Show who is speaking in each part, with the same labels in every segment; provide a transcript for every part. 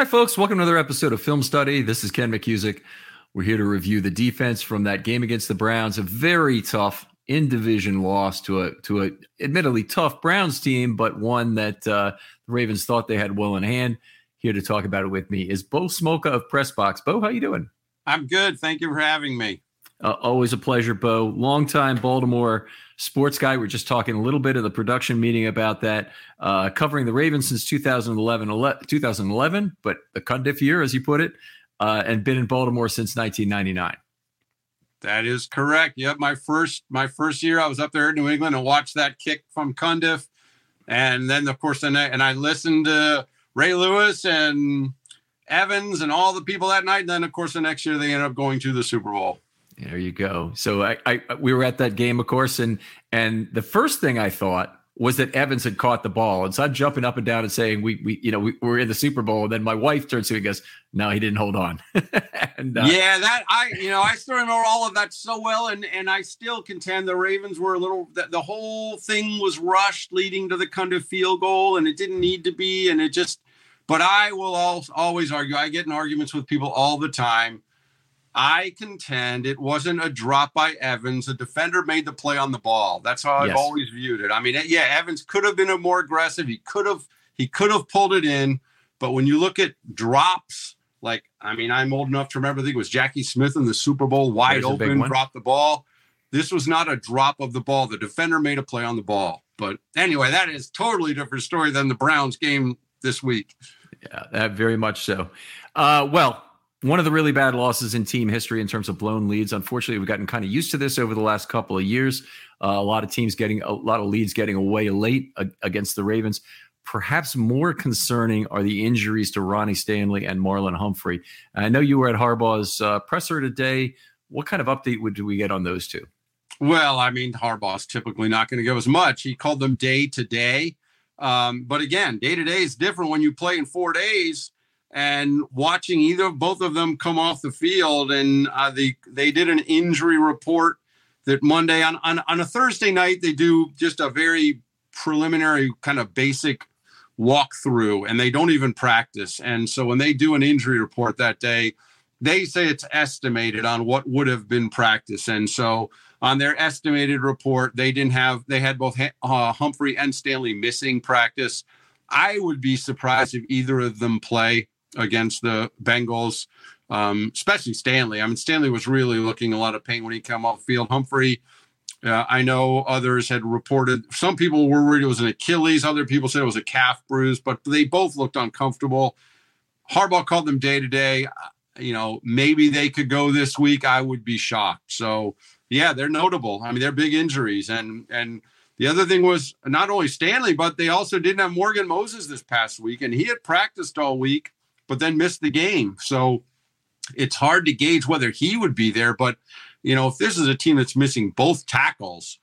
Speaker 1: Hi, folks. Welcome to another episode of Film Study. This is Ken McKusick. We're here to review the defense from that game against the Browns. A very tough in division loss to a to a admittedly tough Browns team, but one that uh, the Ravens thought they had well in hand. Here to talk about it with me is Bo Smolka of Pressbox. Bo, how are you doing?
Speaker 2: I'm good. Thank you for having me.
Speaker 1: Uh, always a pleasure, Bo. Longtime Baltimore sports guy. We're just talking a little bit of the production meeting about that, uh, covering the Ravens since 2011, 2011, but the Cundiff year, as you put it, uh, and been in Baltimore since 1999.
Speaker 2: That is correct. Yep, my first my first year, I was up there in New England and watched that kick from Cundiff, and then of course, and I, and I listened to Ray Lewis and Evans and all the people that night. And then of course, the next year they ended up going to the Super Bowl.
Speaker 1: There you go. So I, I we were at that game, of course, and and the first thing I thought was that Evans had caught the ball, and so I'm jumping up and down and saying, "We, we, you know, we, are in the Super Bowl." And then my wife turns to me and goes, "No, he didn't hold on."
Speaker 2: and uh, yeah, that I, you know, I still remember all of that so well, and and I still contend the Ravens were a little. The, the whole thing was rushed, leading to the kind of field goal, and it didn't need to be, and it just. But I will always argue. I get in arguments with people all the time I contend it wasn't a drop by Evans. The defender made the play on the ball. That's how I've always viewed it. I mean, yeah, Evans could have been a more aggressive. He could have he could have pulled it in, but when you look at drops, like I mean, I'm old enough to remember. I think it was Jackie Smith in the Super Bowl, wide There's open, dropped the ball. This was not a drop of the ball. The defender made a play on the ball. But anyway, that is totally different story than the Browns game this week.
Speaker 1: Yeah, that very much so. Uh, well, one of the really bad losses in team history in terms of blown leads. Unfortunately, we've gotten kind of used to this over the last couple of years. Uh, a lot of teams getting a lot of leads getting away late uh, against the Ravens. Perhaps more concerning are the injuries to Ronnie Stanley and Marlon Humphrey. I know you were at Harbaugh's uh, presser today. What kind of update would do we get on those two?
Speaker 2: Well, I mean, Harbaugh's typically not going to give us much. He called them day to day. Um, but again, day to day is different when you play in four days and watching either both of them come off the field and uh, they they did an injury report that Monday on, on on a Thursday night they do just a very preliminary kind of basic walkthrough and they don't even practice. And so when they do an injury report that day they say it's estimated on what would have been practice. And so on their estimated report they didn't have they had both uh, Humphrey and Stanley missing practice. I would be surprised if either of them play against the Bengals. um, especially Stanley. I mean, Stanley was really looking a lot of pain when he came off field. Humphrey, uh, I know others had reported. Some people were worried it was an Achilles. Other people said it was a calf bruise, but they both looked uncomfortable. Harbaugh called them day to day. You know, maybe they could go this week. I would be shocked. So, yeah, they're notable. I mean, they're big injuries, and and the other thing was not only Stanley, but they also didn't have Morgan Moses this past week, and he had practiced all week, but then missed the game. So it's hard to gauge whether he would be there. But you know, if this is a team that's missing both tackles,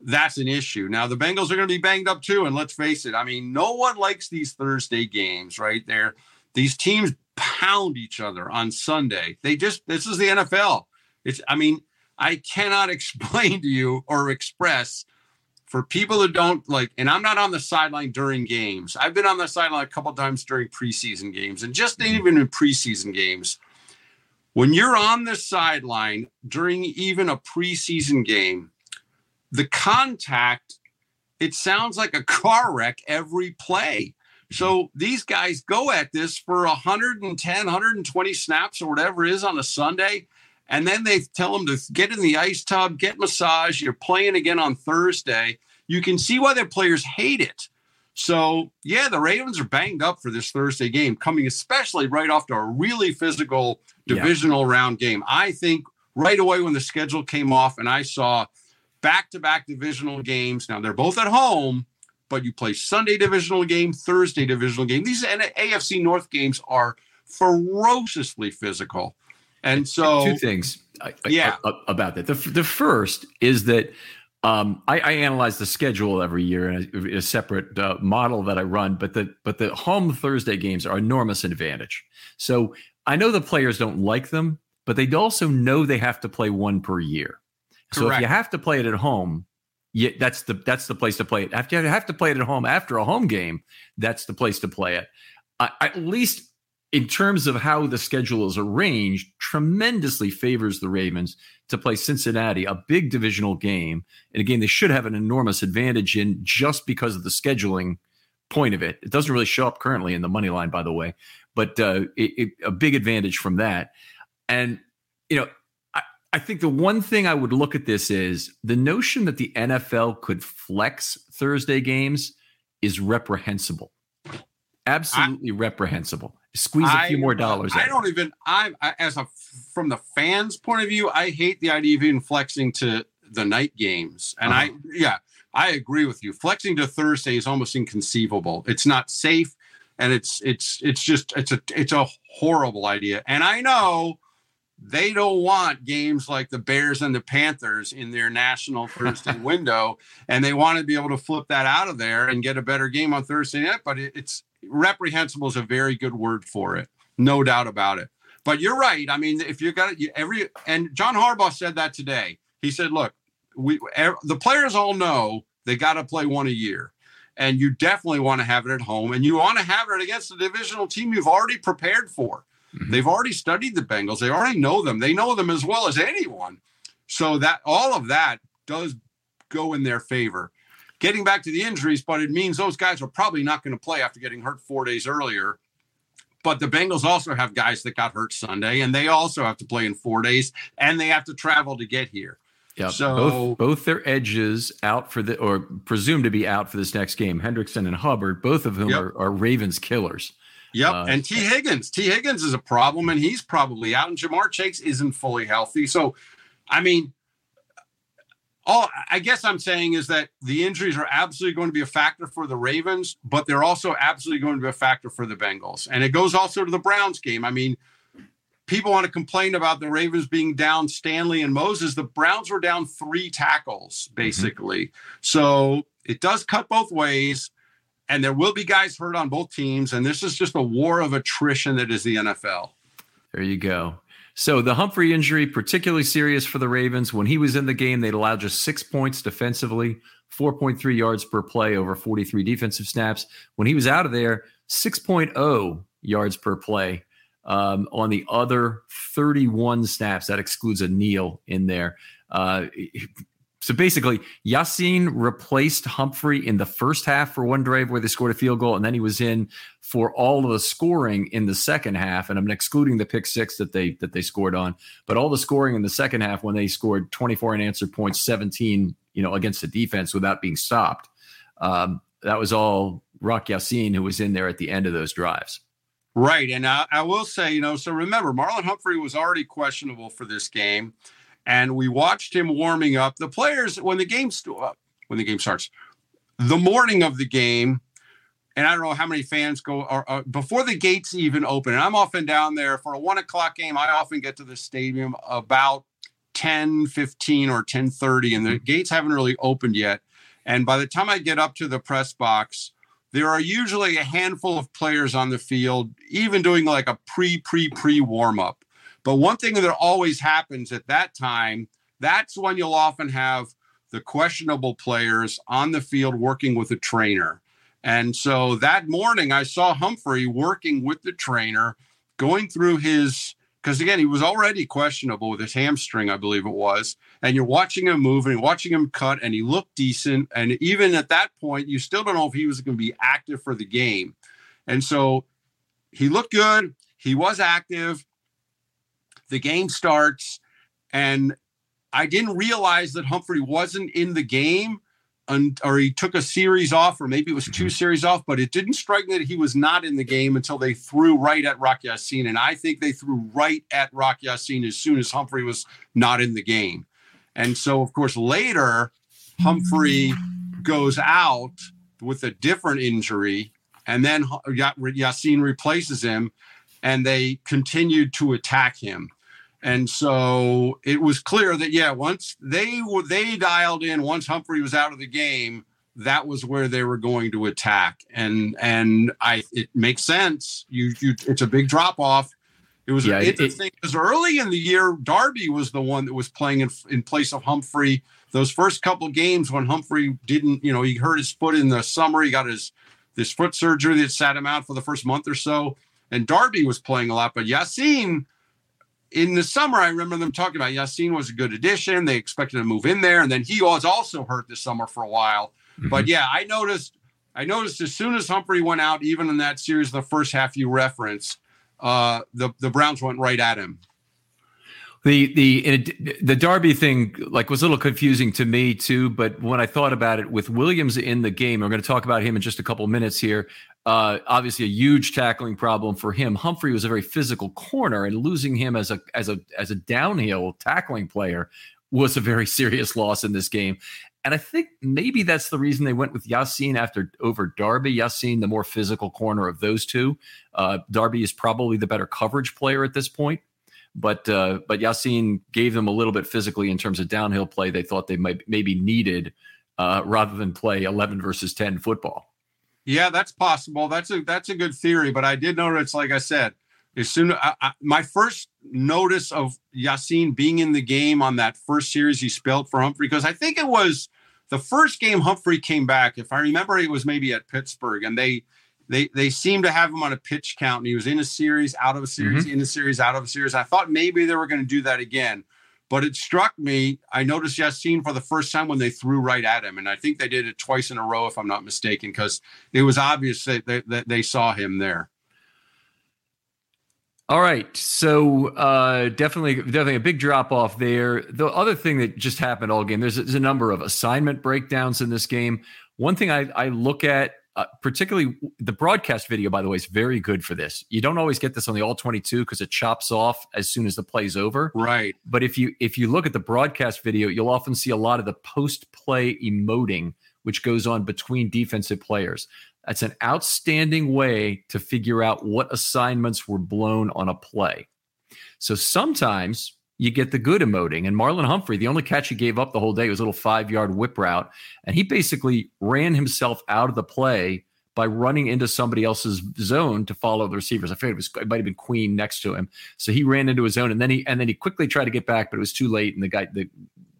Speaker 2: that's an issue. Now the Bengals are going to be banged up too, and let's face it. I mean, no one likes these Thursday games, right? There, these teams pound each other on Sunday. They just this is the NFL. It's I mean, I cannot explain to you or express for people that don't like, and I'm not on the sideline during games. I've been on the sideline a couple times during preseason games, and just mm-hmm. even in preseason games, when you're on the sideline during even a preseason game, the contact, it sounds like a car wreck every play. So mm-hmm. these guys go at this for 110, 120 snaps or whatever it is on a Sunday. And then they tell them to get in the ice tub, get massage. You're playing again on Thursday you can see why their players hate it. So, yeah, the Ravens are banged up for this Thursday game, coming especially right off to a really physical divisional yeah. round game. I think right away when the schedule came off and I saw back to back divisional games, now they're both at home, but you play Sunday divisional game, Thursday divisional game. These AFC North games are ferociously physical. And so,
Speaker 1: two things yeah. about that. The, the first is that um, I, I, analyze the schedule every year in a, a separate uh, model that I run, but the but the home Thursday games are enormous advantage. So I know the players don't like them, but they also know they have to play one per year. Correct. So if you have to play it at home, yeah, that's the that's the place to play it. After you have to play it at home after a home game, that's the place to play it. Uh, at least in terms of how the schedule is arranged, tremendously favors the Ravens to play Cincinnati, a big divisional game. And again, they should have an enormous advantage in just because of the scheduling point of it. It doesn't really show up currently in the money line, by the way, but uh, it, it, a big advantage from that. And, you know, I, I think the one thing I would look at this is the notion that the NFL could flex Thursday games is reprehensible. Absolutely I, reprehensible squeeze a few I, more dollars.
Speaker 2: I don't even. I, I as a from the fans' point of view, I hate the idea of even flexing to the night games. And uh-huh. I, yeah, I agree with you. Flexing to Thursday is almost inconceivable. It's not safe, and it's it's it's just it's a it's a horrible idea. And I know they don't want games like the Bears and the Panthers in their national Thursday window, and they want to be able to flip that out of there and get a better game on Thursday night. But it, it's reprehensible is a very good word for it, no doubt about it. But you're right. I mean, if you got it, every and John Harbaugh said that today. He said, "Look, we the players all know they got to play one a year." And you definitely want to have it at home, and you want to have it against the divisional team you've already prepared for. Mm-hmm. They've already studied the Bengals. They already know them. They know them as well as anyone. So that all of that does go in their favor getting back to the injuries, but it means those guys are probably not going to play after getting hurt four days earlier. But the Bengals also have guys that got hurt Sunday, and they also have to play in four days, and they have to travel to get here.
Speaker 1: Yeah, so both, both their edges out for the or presumed to be out for this next game. Hendrickson and Hubbard, both of whom yep. are, are Ravens killers.
Speaker 2: Yep, uh, and Tee Higgins. Tee Higgins is a problem, and he's probably out. And Ja'Marr Chase isn't fully healthy. So, I mean, all I guess I'm saying is that the injuries are absolutely going to be a factor for the Ravens, but they're also absolutely going to be a factor for the Bengals. And it goes also to the Browns game. I mean, people want to complain about the Ravens being down Stanley and Moses. The Browns were down three tackles, mm-hmm. basically. Mm-hmm. So it does cut both ways. And there will be guys hurt on both teams. And this is just a war of attrition that is the NFL.
Speaker 1: There you go. So the Humphrey injury, particularly serious for the Ravens. When he was in the game, they'd allowed just six points defensively, 4.3 yards per play over 43 defensive snaps. When he was out of there, 6.0 yards per play um, on the other 31 snaps. That excludes a kneel in there. Uh, so basically, Ya-Sin replaced Humphrey in the first half for one drive where they scored a field goal, and then he was in for all of the scoring in the second half. And I'm excluding the pick six that they that they scored on, but all the scoring in the second half when they scored 24 unanswered points, 17, you know, against the defense without being stopped. Um, that was all Rock Ya-Sin who was in there at the end of those drives.
Speaker 2: Right, and I, I will say, you know, so remember, Marlon Humphrey was already questionable for this game and we watched him warming up. The players when the game st- uh, when the game starts, the morning of the game, and I don't know how many fans go or, or, before the gates even open. And I'm often down there for a one o'clock game. I often get to the stadium about 10, 15 or 10 30, and the mm-hmm. gates haven't really opened yet. And by the time I get up to the press box, there are usually a handful of players on the field, even doing like a pre, pre, pre warm up. But one thing that always happens at that time, that's when you'll often have the questionable players on the field working with a trainer. And so that morning, I saw Humphrey working with the trainer, going through his, because again, he was already questionable with his hamstring, I believe it was. And you're watching him move and watching him cut, and he looked decent. And even at that point, you still don't know if he was going to be active for the game. And so he looked good. He was active the game starts, and I didn't realize that Humphrey wasn't in the game, and, or he took a series off, or maybe it was two mm-hmm. series off, but it didn't strike me that he was not in the game until they threw right at Rock Ya-Sin. And I think they threw right at Rock Ya-Sin as soon as Humphrey was not in the game. And so, of course, later, Humphrey goes out with a different injury, and then Ya-Sin replaces him, and they continued to attack him. And so it was clear that yeah, once they were they dialed in, once Humphrey was out of the game, that was where they were going to attack. And and I it makes sense. You you it's a big drop off. It was yeah, interesting because early in the year, Darby was the one that was playing in, in place of Humphrey. Those first couple games when Humphrey didn't, you know, he hurt his foot in the summer. He got his this foot surgery that sat him out for the first month or so. And Darby was playing a lot, but Ya-Sin in the summer, I remember them talking about Ya-Sin was a good addition. They expected to move in there, and then he was also hurt this summer for a while. Mm-hmm. But yeah, I noticed. I noticed as soon as Humphrey went out, even in that series, the first half you reference, uh, the the Browns went right at him.
Speaker 1: The the the Darby thing like was a little confusing to me too, but when I thought about it, with Williams in the game, we're going to talk about him in just a couple minutes here. Uh, obviously, a huge tackling problem for him. Humphrey was a very physical corner, and losing him as a as a as a downhill tackling player was a very serious loss in this game. And I think maybe that's the reason they went with Ya-Sin after over Darby. Ya-Sin, the more physical corner of those two. Uh, Darby is probably the better coverage player at this point but uh, but Ya-Sin gave them a little bit physically in terms of downhill play. They thought they might maybe needed uh, rather than play eleven versus ten football.
Speaker 2: Yeah, that's possible. That's a that's a good theory. But I did notice, like I said, as soon I, I, my first notice of Ya-Sin being in the game on that first series he spelled for Humphrey because I think it was the first game Humphrey came back. If I remember, it was maybe at Pittsburgh, and they they they seem to have him on a pitch count, and he was in a series, out of a series, mm-hmm. in a series, out of a series. I thought maybe they were going to do that again, but it struck me. I noticed Ya-Sin for the first time when they threw right at him, and I think they did it twice in a row, if I'm not mistaken, because it was obvious that they, that they saw him there.
Speaker 1: All right, so uh, definitely, definitely a big drop off there. The other thing that just happened all game, there's, there's a number of assignment breakdowns in this game. One thing I, I look at uh, particularly the broadcast video, by the way, is very good for this. You don't always get this on the all 22 because it chops off as soon as the play's over.
Speaker 2: Right.
Speaker 1: But if you if you look at the broadcast video, you'll often see a lot of the post play emoting, which goes on between defensive players. That's an outstanding way to figure out what assignments were blown on a play. So sometimes you get the good emoting. And Marlon Humphrey, the only catch he gave up the whole day was a little five yard whip route. And he basically ran himself out of the play by running into somebody else's zone to follow the receivers. I forget it was it might have been Queen next to him. So he ran into his zone and then he and then he quickly tried to get back, but it was too late. And the guy the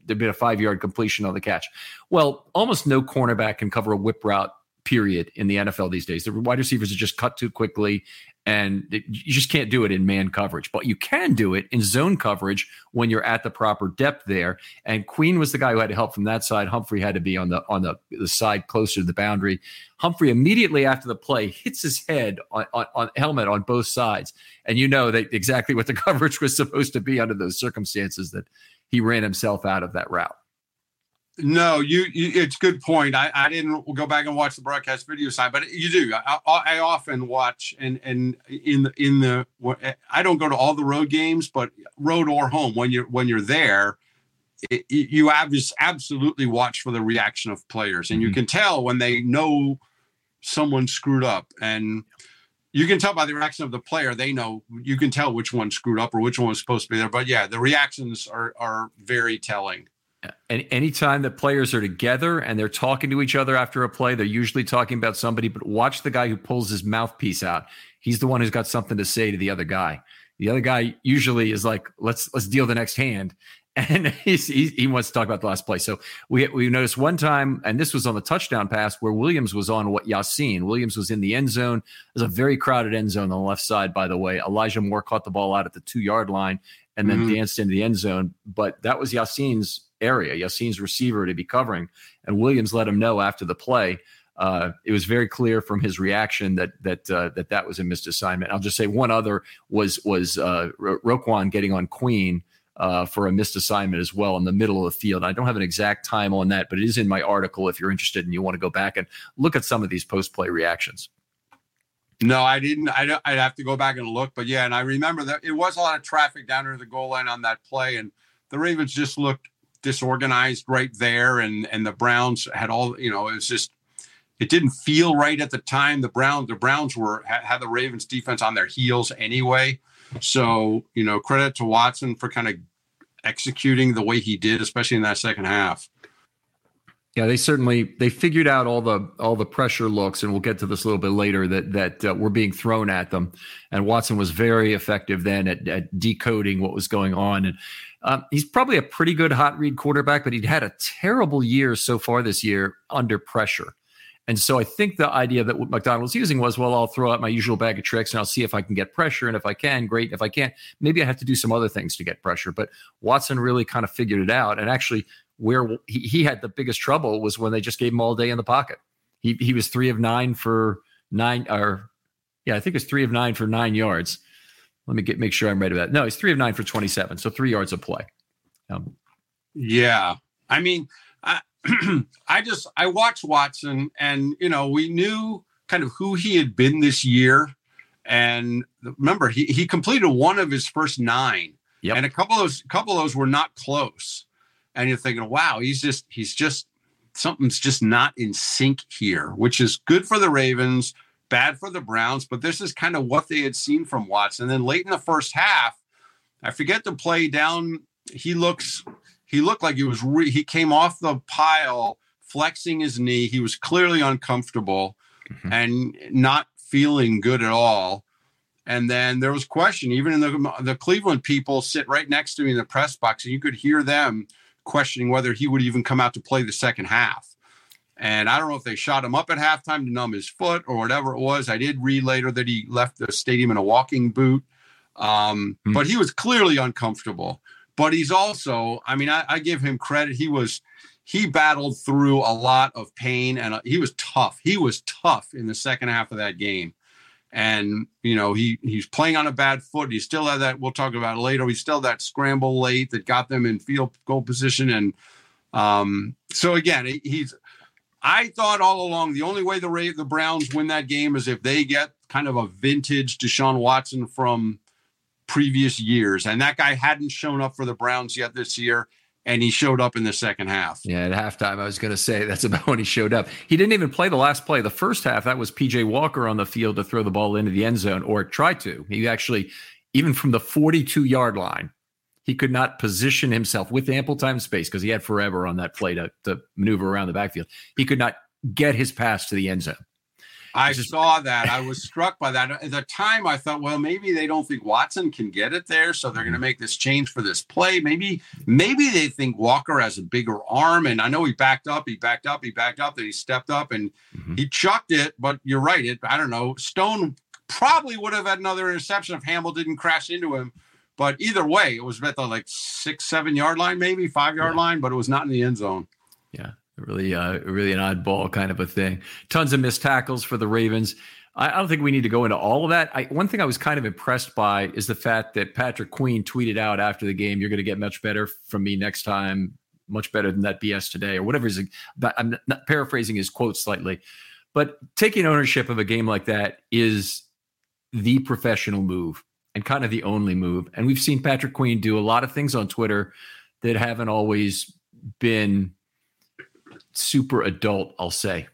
Speaker 1: there'd been a five yard completion on the catch. Well, almost no cornerback can cover a whip route period in the NFL these days. The wide receivers are just cut too quickly and you just can't do it in man coverage, but you can do it in zone coverage when you're at the proper depth there. And Queen was the guy who had to help from that side. Humphrey had to be on the on the, the side closer to the boundary. Humphrey immediately after the play hits his head on, on, on helmet on both sides, and you know that exactly what the coverage was supposed to be under those circumstances that he ran himself out of that route.
Speaker 2: No, you, you, It's good point. I, I didn't go back and watch the broadcast video side, but you do. I, I often watch and and in the in the. I don't go to all the road games, but road or home when you're when you're there, it, you absolutely watch for the reaction of players, and mm-hmm. you can tell when they know someone screwed up, and you can tell by the reaction of the player. They know you can tell which one screwed up or which one was supposed to be there. But yeah, the reactions are are very telling.
Speaker 1: And anytime that players are together and they're talking to each other after a play, they're usually talking about somebody. But watch the guy who pulls his mouthpiece out. He's the one who's got something to say to the other guy. The other guy usually is like, "Let's let's deal the next hand," and he's, he, he wants to talk about the last play. So we we noticed one time, and this was on the touchdown pass where Williams was on what Ya-Sin. Williams was in the end zone. There's a very crowded end zone on the left side, by the way. Elijah Moore caught the ball out at the two yard line and then mm-hmm. danced into the end zone. But that was Ya-Sin's area, Ya-Sin's receiver to be covering. And Williams let him know after the play. Uh, it was very clear from his reaction that that uh, that that was a missed assignment. I'll just say one other was was uh, Roquan getting on Queen uh, for a missed assignment as well in the middle of the field. I don't have an exact time on that, but it is in my article if you're interested and you want to go back and look at some of these post play reactions.
Speaker 2: No, I didn't. I I'd have to go back and look, but yeah, and I remember that it was a lot of traffic down near the goal line on that play, and the Ravens just looked disorganized right there, and and the Browns had all you know. It was just it didn't feel right at the time. The Browns the Browns were had the Ravens defense on their heels anyway. So you know, credit to Watson for kind of executing the way he did, especially in that second half.
Speaker 1: Yeah, they certainly they figured out all the all the pressure looks, and we'll get to this a little bit later that that uh, were being thrown at them. And Watson was very effective then at, at decoding what was going on. And um, he's probably a pretty good hot read quarterback, but he'd had a terrible year so far this year under pressure. And so I think the idea that what Macdonald was using was, well, I'll throw out my usual bag of tricks and I'll see if I can get pressure. And if I can, great. If I can't, maybe I have to do some other things to get pressure. But Watson really kind of figured it out. And actually, where he, he had the biggest trouble was when they just gave him all day in the pocket. He he was three of nine for nine, or yeah, I think it was three of nine for nine yards. Let me get make sure I'm right about that. No, he's three of nine for 27, so three yards of play. Um,
Speaker 2: yeah, I mean, I, I just I watched Watson, and you know, we knew kind of who he had been this year, and remember, he he completed one of his first nine, yep. and a couple of those couple of those were not close, and you're thinking, wow, he's just he's just something's just not in sync here, which is good for the Ravens bad for the Browns, but this is kind of what they had seen from Watson. And then late in the first half, I forget the play down. He looks, he looked like he was, re- he came off the pile, flexing his knee. He was clearly uncomfortable mm-hmm. and not feeling good at all. And then there was question, even in the the Cleveland people sit right next to me in the press box, and you could hear them questioning whether he would even come out to play the second half. And I don't know if they shot him up at halftime to numb his foot or whatever it was. I did read later that he left the stadium in a walking boot. Um, mm-hmm. But he was clearly uncomfortable. But he's also, I mean, I, I, give him credit. He was, he battled through a lot of pain and uh, he was tough. He was tough in the second half of that game. And, you know, he he's playing on a bad foot. He still had that, we'll talk about it later. He still that scramble late that got them in field goal position. And um, so again, he's, I thought all along the only way the the Browns win that game is if they get kind of a vintage Deshaun Watson from previous years, and that guy hadn't shown up for the Browns yet this year, and he showed up in the second half.
Speaker 1: Yeah, at halftime, I was going to say that's about when he showed up. He didn't even play the last play. The first half, that was PJ Walker on the field to throw the ball into the end zone or try to. He actually, even from the 42 yard line, he could not position himself with ample time and space because he had forever on that play to, to maneuver around the backfield. He could not get his pass to the end zone.
Speaker 2: I just, saw that. I was struck by that. At the time, I thought, well, maybe they don't think Watson can get it there, so they're going to mm-hmm. make this change for this play. Maybe, maybe they think Walker has a bigger arm. And I know he backed up, he backed up, he backed up, then he stepped up and mm-hmm. he chucked it. But you're right. It, I don't know. Stone probably would have had another interception if Hamill didn't crash into him. But either way, it was at the like six, seven yard line, maybe five yard yeah. line, but it was not in the end zone.
Speaker 1: Yeah, really, uh, really an oddball kind of a thing. Tons of missed tackles for the Ravens. I, I don't think we need to go into all of that. I, one thing I was kind of impressed by is the fact that Patrick Queen tweeted out after the game, "You're going to get much better from me next time, much better than that BS today," or whatever. Is I'm not paraphrasing his quote slightly, but taking ownership of a game like that is the professional move and kind of the only move. And we've seen Patrick Queen do a lot of things on Twitter that haven't always been super adult, I'll say.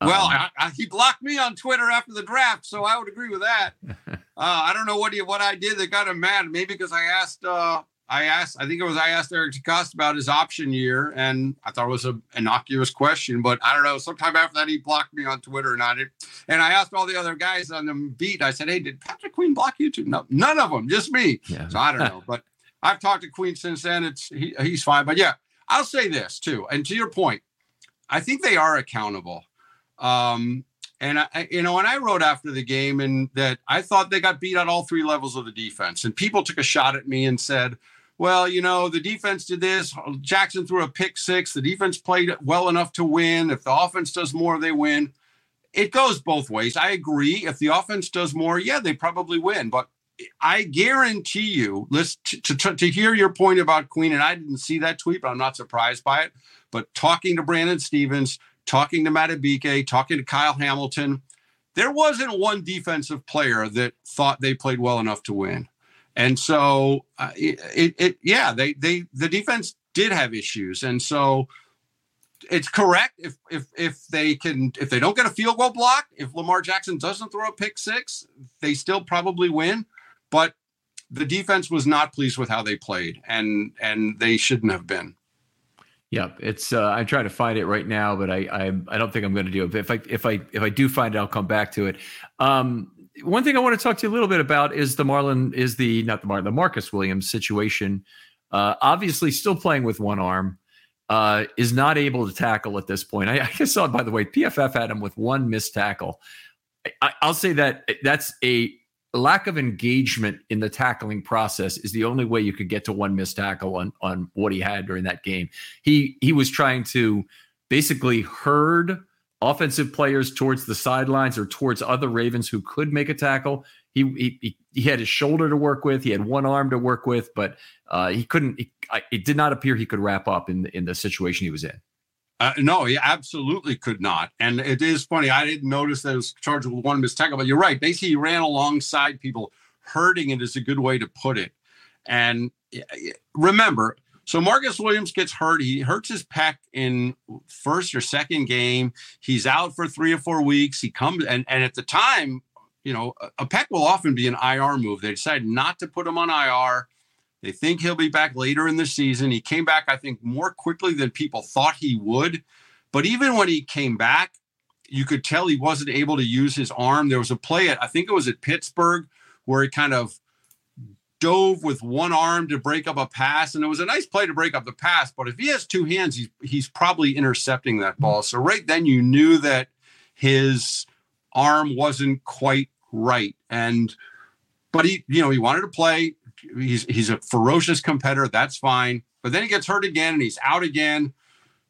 Speaker 2: Well, um, I, I, he blocked me on Twitter after the draft, so I would agree with that. uh, I don't know what he, what I did that got him mad. Maybe because I asked uh, I asked, I think it was I asked Eric DeCosta about his option year, and I thought it was an innocuous question, but I don't know. Sometime after that, he blocked me on Twitter, and I did. And I asked all the other guys on the beat. I said, "Hey, did Patrick Queen block you too?" No, none of them, just me. Yeah. So I don't know, but I've talked to Queen since then. It's he, he's fine, but yeah, I'll say this too. And to your point, I think they are accountable. Um, and I, you know, and I wrote after the game and that I thought they got beat at all three levels of the defense. And people took a shot at me and said, well, you know, the defense did this. Jackson threw a pick six. The defense played well enough to win. If the offense does more, they win. It goes both ways. I agree. If the offense does more, yeah, they probably win. But I guarantee you, to, to, to hear your point about Queen, and I didn't see that tweet, but I'm not surprised by it. But talking to Brandon Stephens, talking to Madubuike, talking to Kyle Hamilton, there wasn't one defensive player that thought they played well enough to win. And so, uh, it, it, yeah, they, they, the defense did have issues. And so it's correct if, if, if they can, if they don't get a field goal block, if Lamar Jackson doesn't throw a pick six, they still probably win. But the defense was not pleased with how they played and, and they shouldn't have been.
Speaker 1: Yep, it's. Uh, I'm trying to find it right now, but I I, I don't think I'm going to do it. But if I if I if I do find it, I'll come back to it. Um, one thing I want to talk to you a little bit about is the Marlon is the not the Marlon the Marcus Williams situation. Uh, obviously, still playing with one arm, uh, is not able to tackle at this point. I, I saw, by the way, PFF had him with one missed tackle. I, I'll say that that's a lack of engagement in the tackling process is the only way you could get to one missed tackle on on what he had during that game. He he was trying to basically herd offensive players towards the sidelines or towards other Ravens who could make a tackle. He he he had his shoulder to work with. He had one arm to work with, but uh, he couldn't. He, it did not appear he could wrap up in in the situation he was in.
Speaker 2: Uh, no, he absolutely could not. And it is funny. I didn't notice that it was charged with one missed tackle, but you're right. Basically, he ran alongside people. Hurting it is a good way to put it. And remember, so Marcus Williams gets hurt. He hurts his pec in first or second game. He's out for three or four weeks. He comes and, and at the time, you know, a pec will often be an IR move. They decide not to put him on IR. They think he'll be back later in the season. He came back, I think, more quickly than people thought he would. But even when he came back, you could tell he wasn't able to use his arm. There was a play at, I think it was at Pittsburgh, where he kind of dove with one arm to break up a pass, and it was a nice play to break up the pass. But if he has two hands, he's he's probably intercepting that mm-hmm. ball. So right then you knew that his arm wasn't quite right, and but he you know he wanted to play. He's he's a ferocious competitor. That's fine. But then he gets hurt again, and he's out again.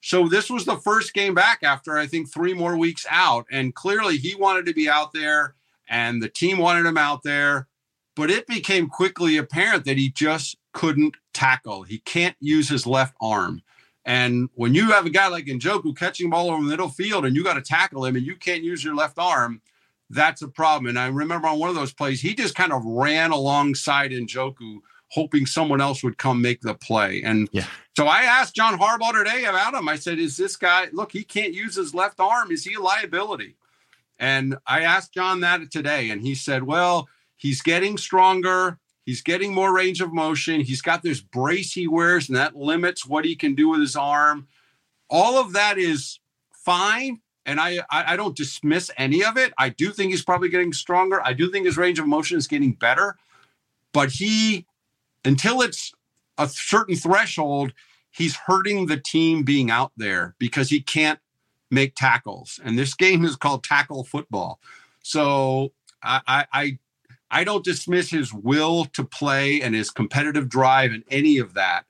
Speaker 2: So this was the first game back after I think three more weeks out, and clearly he wanted to be out there, and the team wanted him out there but it became quickly apparent that he just couldn't tackle. He can't use his left arm. And when you have a guy like Njoku catching ball over the middle field and you got to tackle him and you can't use your left arm, that's a problem. And I remember on one of those plays, he just kind of ran alongside Njoku, hoping someone else would come make the play. And yeah. so I asked John Harbaugh today about him. I said, Is this guy, look, he can't use his left arm. Is he a liability? And I asked John that today, and he said, Well, He's getting stronger. He's getting more range of motion. He's got this brace he wears, and that limits what he can do with his arm. All of that is fine, and I, I I don't dismiss any of it. I do think he's probably getting stronger. I do think his range of motion is getting better, but he until it's a certain threshold, he's hurting the team being out there because he can't make tackles. And this game is called tackle football. So I, I, I don't dismiss his will to play and his competitive drive and any of that.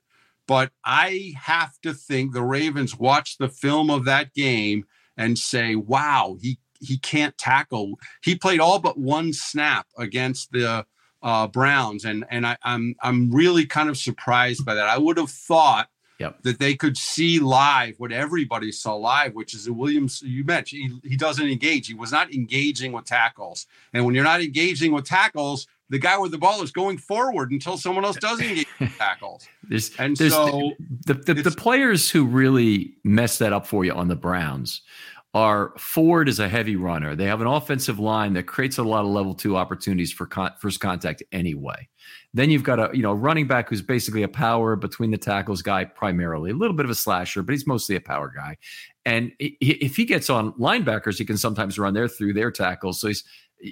Speaker 2: But I have to think the Ravens watch the film of that game and say, wow, he, he can't tackle. He played all but one snap against the uh, Browns, and and I, I'm I'm really kind of surprised by that. I would have thought Yep. that they could see live what everybody saw live, which is that Williams, you mentioned, he, he doesn't engage. He was not engaging with tackles. And when you're not engaging with tackles, the guy with the ball is going forward until someone else does engage with tackles.
Speaker 1: there's, and there's so the, the, the, the players who really mess that up for you on the Browns are Ford is a heavy runner. They have an offensive line that creates a lot of level two opportunities for con- first contact anyway. Then you've got a you know running back who's basically a power between the tackles guy primarily, a little bit of a slasher, but he's mostly a power guy. And if he gets on linebackers, he can sometimes run there through their tackles. So he's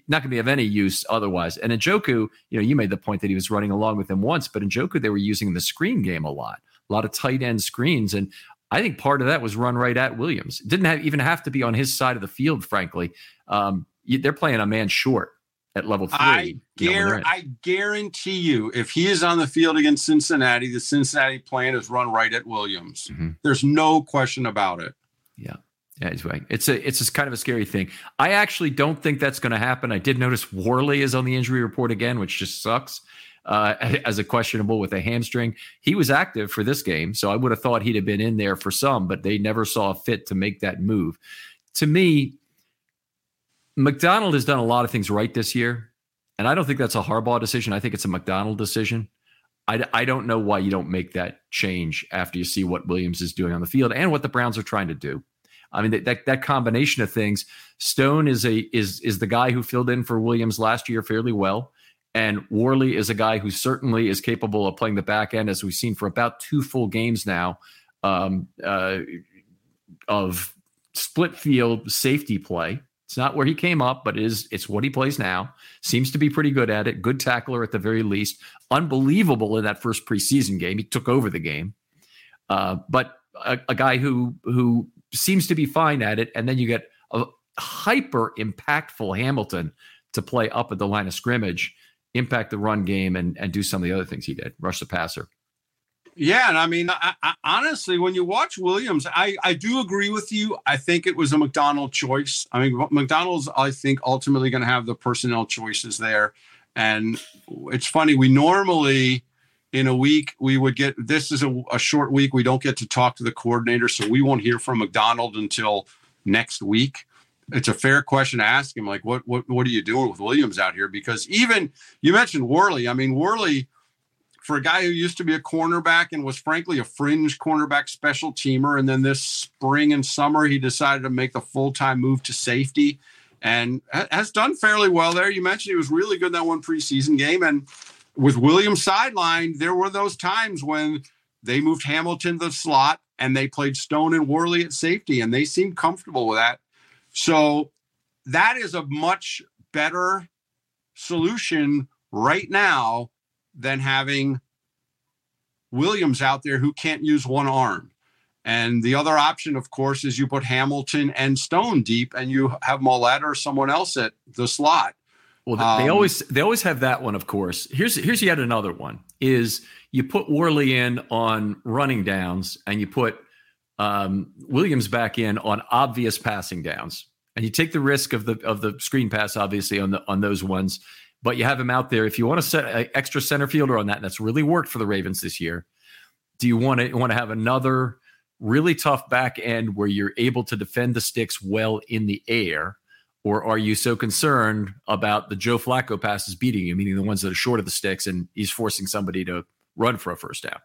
Speaker 1: not going to be of any use otherwise. And Njoku, you know, you made the point that he was running along with him once, but Njoku, they were using the screen game a lot, a lot of tight end screens. And I think part of that was run right at Williams. didn't have, even have to be on his side of the field, frankly. Um, they're playing a man short at level three.
Speaker 2: I, gar- know, I guarantee you, if he is on the field against Cincinnati, the Cincinnati plan is run right at Williams. Mm-hmm. There's no question about it.
Speaker 1: Yeah. Yeah, it's right. It's a it's a kind of a scary thing. I actually don't think that's going to happen. I did notice Worley is on the injury report again, which just sucks. Uh, as a questionable with a hamstring, he was active for this game, so I would have thought he'd have been in there for some, but they never saw fit to make that move. To me, Macdonald has done a lot of things right this year, and I don't think that's a Harbaugh decision. I think it's a Macdonald decision. I, I don't know why you don't make that change after you see what Williams is doing on the field and what the Browns are trying to do. I mean that, that, that combination of things. Stone is a is is the guy who filled in for Williams last year fairly well, and Worley is a guy who certainly is capable of playing the back end, as we've seen for about two full games now, um, uh, of split field safety play. It's not where he came up, but it is it's what he plays now. Seems to be pretty good at it. Good tackler at the very least. Unbelievable in that first preseason game. He took over the game. Uh, but a, a, guy who who seems to be fine at it. And then you get a hyper impactful Hamilton to play up at the line of scrimmage, impact the run game, and and do some of the other things he did, rush the passer.
Speaker 2: Yeah, and I mean, I, I, honestly, when you watch Williams, I I do agree with you. I think it was a Macdonald choice. I mean, Macdonald's, I think, ultimately going to have the personnel choices there. And it's funny, we normally in a week we would get this is a, a short week. We don't get to talk to the coordinator, so we won't hear from Macdonald until next week it's a fair question to ask him like what what what are you doing with williams out here because even you mentioned worley i mean worley for a guy who used to be a cornerback and was frankly a fringe cornerback special teamer. And then this spring and summer, he decided to make the full time move to safety and has done fairly well there. You mentioned he was really good in that one preseason game. And with Williams sidelined, there were those times when they moved Hamilton to the slot and they played Stone and Worley at safety, and they seemed comfortable with that. So that is a much better solution right now than having Williams out there who can't use one arm. And the other option, of course, is you put Hamilton and Stone deep, and you have Maulet or someone else at the slot.
Speaker 1: Well, they um, always they always have that one. Of course, here's here's yet another one: is you put Worley in on running downs, and you put um, Williams back in on obvious passing downs, and you take the risk of the of the screen pass, obviously on the on those ones but you have him out there. If you want to set an extra center fielder on that, and that's really worked for the Ravens this year. Do you want to want to have another really tough back end where you're able to defend the sticks well in the air? Or are you so concerned about the Joe Flacco passes beating you, meaning the ones that are short of the sticks, and he's forcing somebody to run for a first down?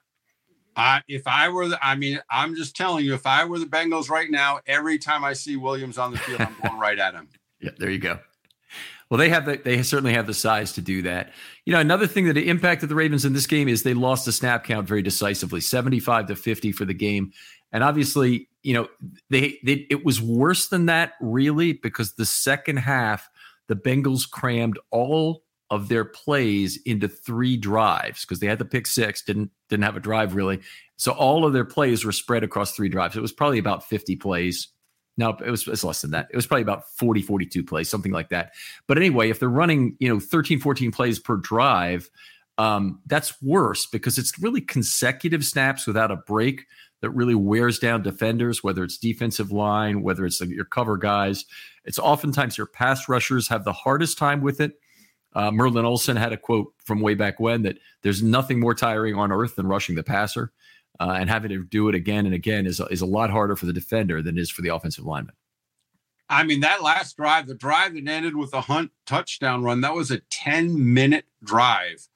Speaker 2: I, if I were, the, I mean, I'm just telling you, if I were the Bengals right now, every time I see Williams on the field, I'm going right at him.
Speaker 1: Yeah, there you go. Well, they have the, they certainly have the size to do that. You know, another thing that impacted the Ravens in this game is they lost the snap count very decisively, 75 to 50 for the game. And obviously, you know, they, they it was worse than that really because the second half the Bengals crammed all of their plays into three drives because they had the pick six, didn't didn't have a drive really. So all of their plays were spread across three drives. It was probably about 50 plays. No, it was, it was less than that. It was probably about 40, 42 plays, something like that. But anyway, if they're running, you know, 13, 14 plays per drive, um, that's worse because it's really consecutive snaps without a break that really wears down defenders, whether it's defensive line, whether it's your cover guys. It's oftentimes your pass rushers have the hardest time with it. Uh, Merlin Olsen had a quote from way back when that there's nothing more tiring on earth than rushing the passer. Uh, and having to do it again and again is, is a lot harder for the defender than it is for the offensive lineman.
Speaker 2: I mean, that last drive, the drive that ended with a Hunt touchdown run, that was a 10 minute drive.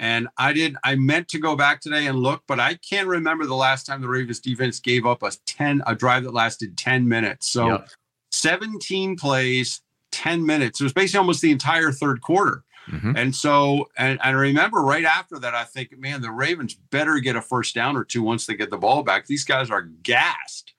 Speaker 2: And I did, I meant to go back today and look, but I can't remember the last time the Ravens defense gave up a 10, a drive that lasted 10 minutes. So yep. 17 plays, 10 minutes. It was basically almost the entire third quarter. Mm-hmm. And so, and, and I remember right after that, I think, man, the Ravens better get a first down or two once they get the ball back. These guys are gassed.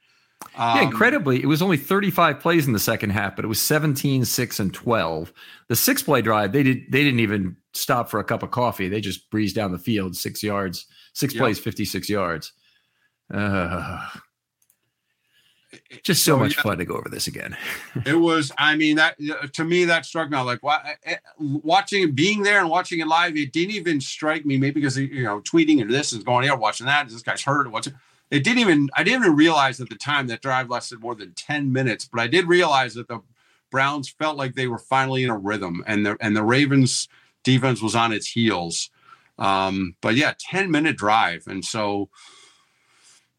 Speaker 1: Um, yeah, incredibly, it was only 35 plays in the second half, but it was 17, 6, and 12. The six play drive, they did they didn't even stop for a cup of coffee. They just breezed down the field six yards, six yep. plays, 56 yards. Uh, just so, so much yeah, fun to go over this again.
Speaker 2: it was, I mean, that to me that struck me. Like eh, watching, being there and watching it live, it didn't even strike me. Maybe because you know, tweeting and this is going here, watching that. This guy's hurt. What's it? It didn't even. I didn't even realize at the time that drive lasted more than ten minutes. But I did realize that the Browns felt like they were finally in a rhythm, and the and the Ravens defense was on its heels. Um, but yeah, ten minute drive, and so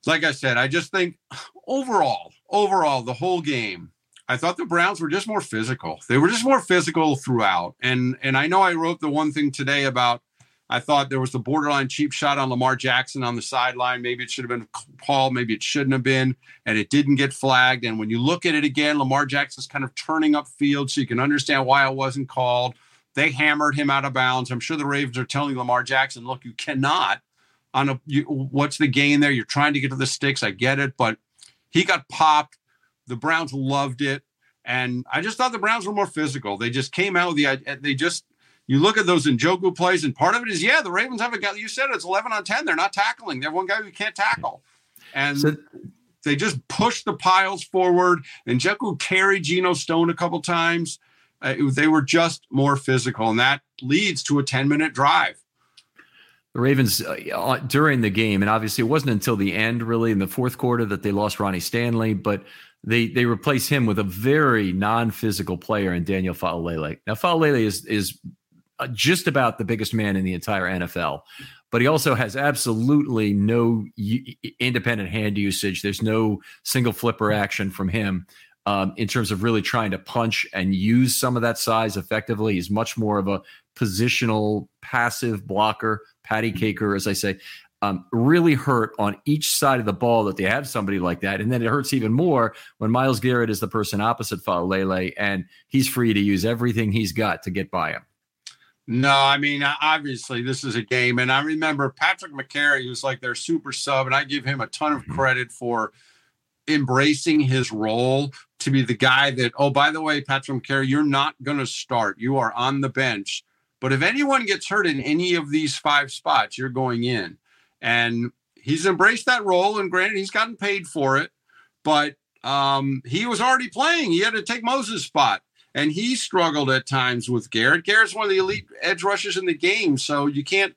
Speaker 2: like I said, I just think overall, overall, the whole game, I thought the Browns were just more physical. They were just more physical throughout. And and I know I wrote the one thing today about I thought there was the borderline cheap shot on Lamar Jackson on the sideline. Maybe it should have been called, maybe it shouldn't have been, and it didn't get flagged. And when you look at it again, Lamar Jackson's kind of turning up field, so you can understand why it wasn't called. They hammered him out of bounds. I'm sure the Ravens are telling Lamar Jackson, look, you cannot on a you, what's the gain there? You're trying to get to the sticks. I get it, but he got popped. The Browns loved it, and I just thought the Browns were more physical. They just came out with the they just you look at those Njoku plays, and part of it is yeah, the Ravens have a guy. You said it's 11 on 10. They're not tackling. They have one guy who can't tackle, and. So- they just pushed the piles forward. And Njoku carried Geno Stone a couple times. Uh, they were just more physical, and that leads to a 10 minute drive
Speaker 1: the Ravens uh, uh, during the game, and obviously it wasn't until the end, really in the fourth quarter, that they lost Ronnie Stanley, but they they replaced him with a very non-physical player in Daniel Faalele. Now Faalele is is uh, just about the biggest man in the entire NFL, but he also has absolutely no independent hand usage. There's no single flipper action from him. Um, in terms of really trying to punch and use some of that size effectively. He's much more of a positional, passive blocker patty caker, as I say, um, really hurt on each side of the ball that they have somebody like that. And then it hurts even more when Myles Garrett is the person opposite Faalele and he's free to use everything he's got to get by him.
Speaker 2: No, I mean, obviously, this is a game. And I remember Patrick Mekari, who's like their super sub, and I give him a ton of mm-hmm. credit for embracing his role to be the guy that, oh, by the way, Patrick Mekari, you're not going to start. You are on the bench but if anyone gets hurt in any of these five spots, you're going in. And he's embraced that role. And granted, he's gotten paid for it, but um, he was already playing. He had to take Moses' spot. And he struggled at times with Garrett. Garrett's one of the elite edge rushers in the game. So you can't,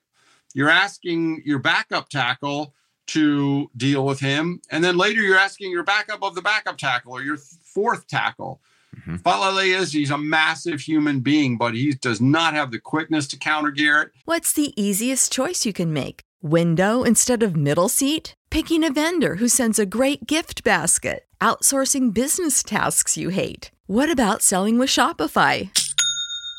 Speaker 2: you're asking your backup tackle to deal with him. And then later you're asking your backup of the backup tackle or your fourth tackle. Mm-hmm. Faalele is he's a massive human being, but he does not have the quickness to counter Garrett.
Speaker 3: What's the easiest choice you can make? Window instead of middle seat? Picking a vendor who sends a great gift basket? Outsourcing business tasks you hate? What about selling with Shopify?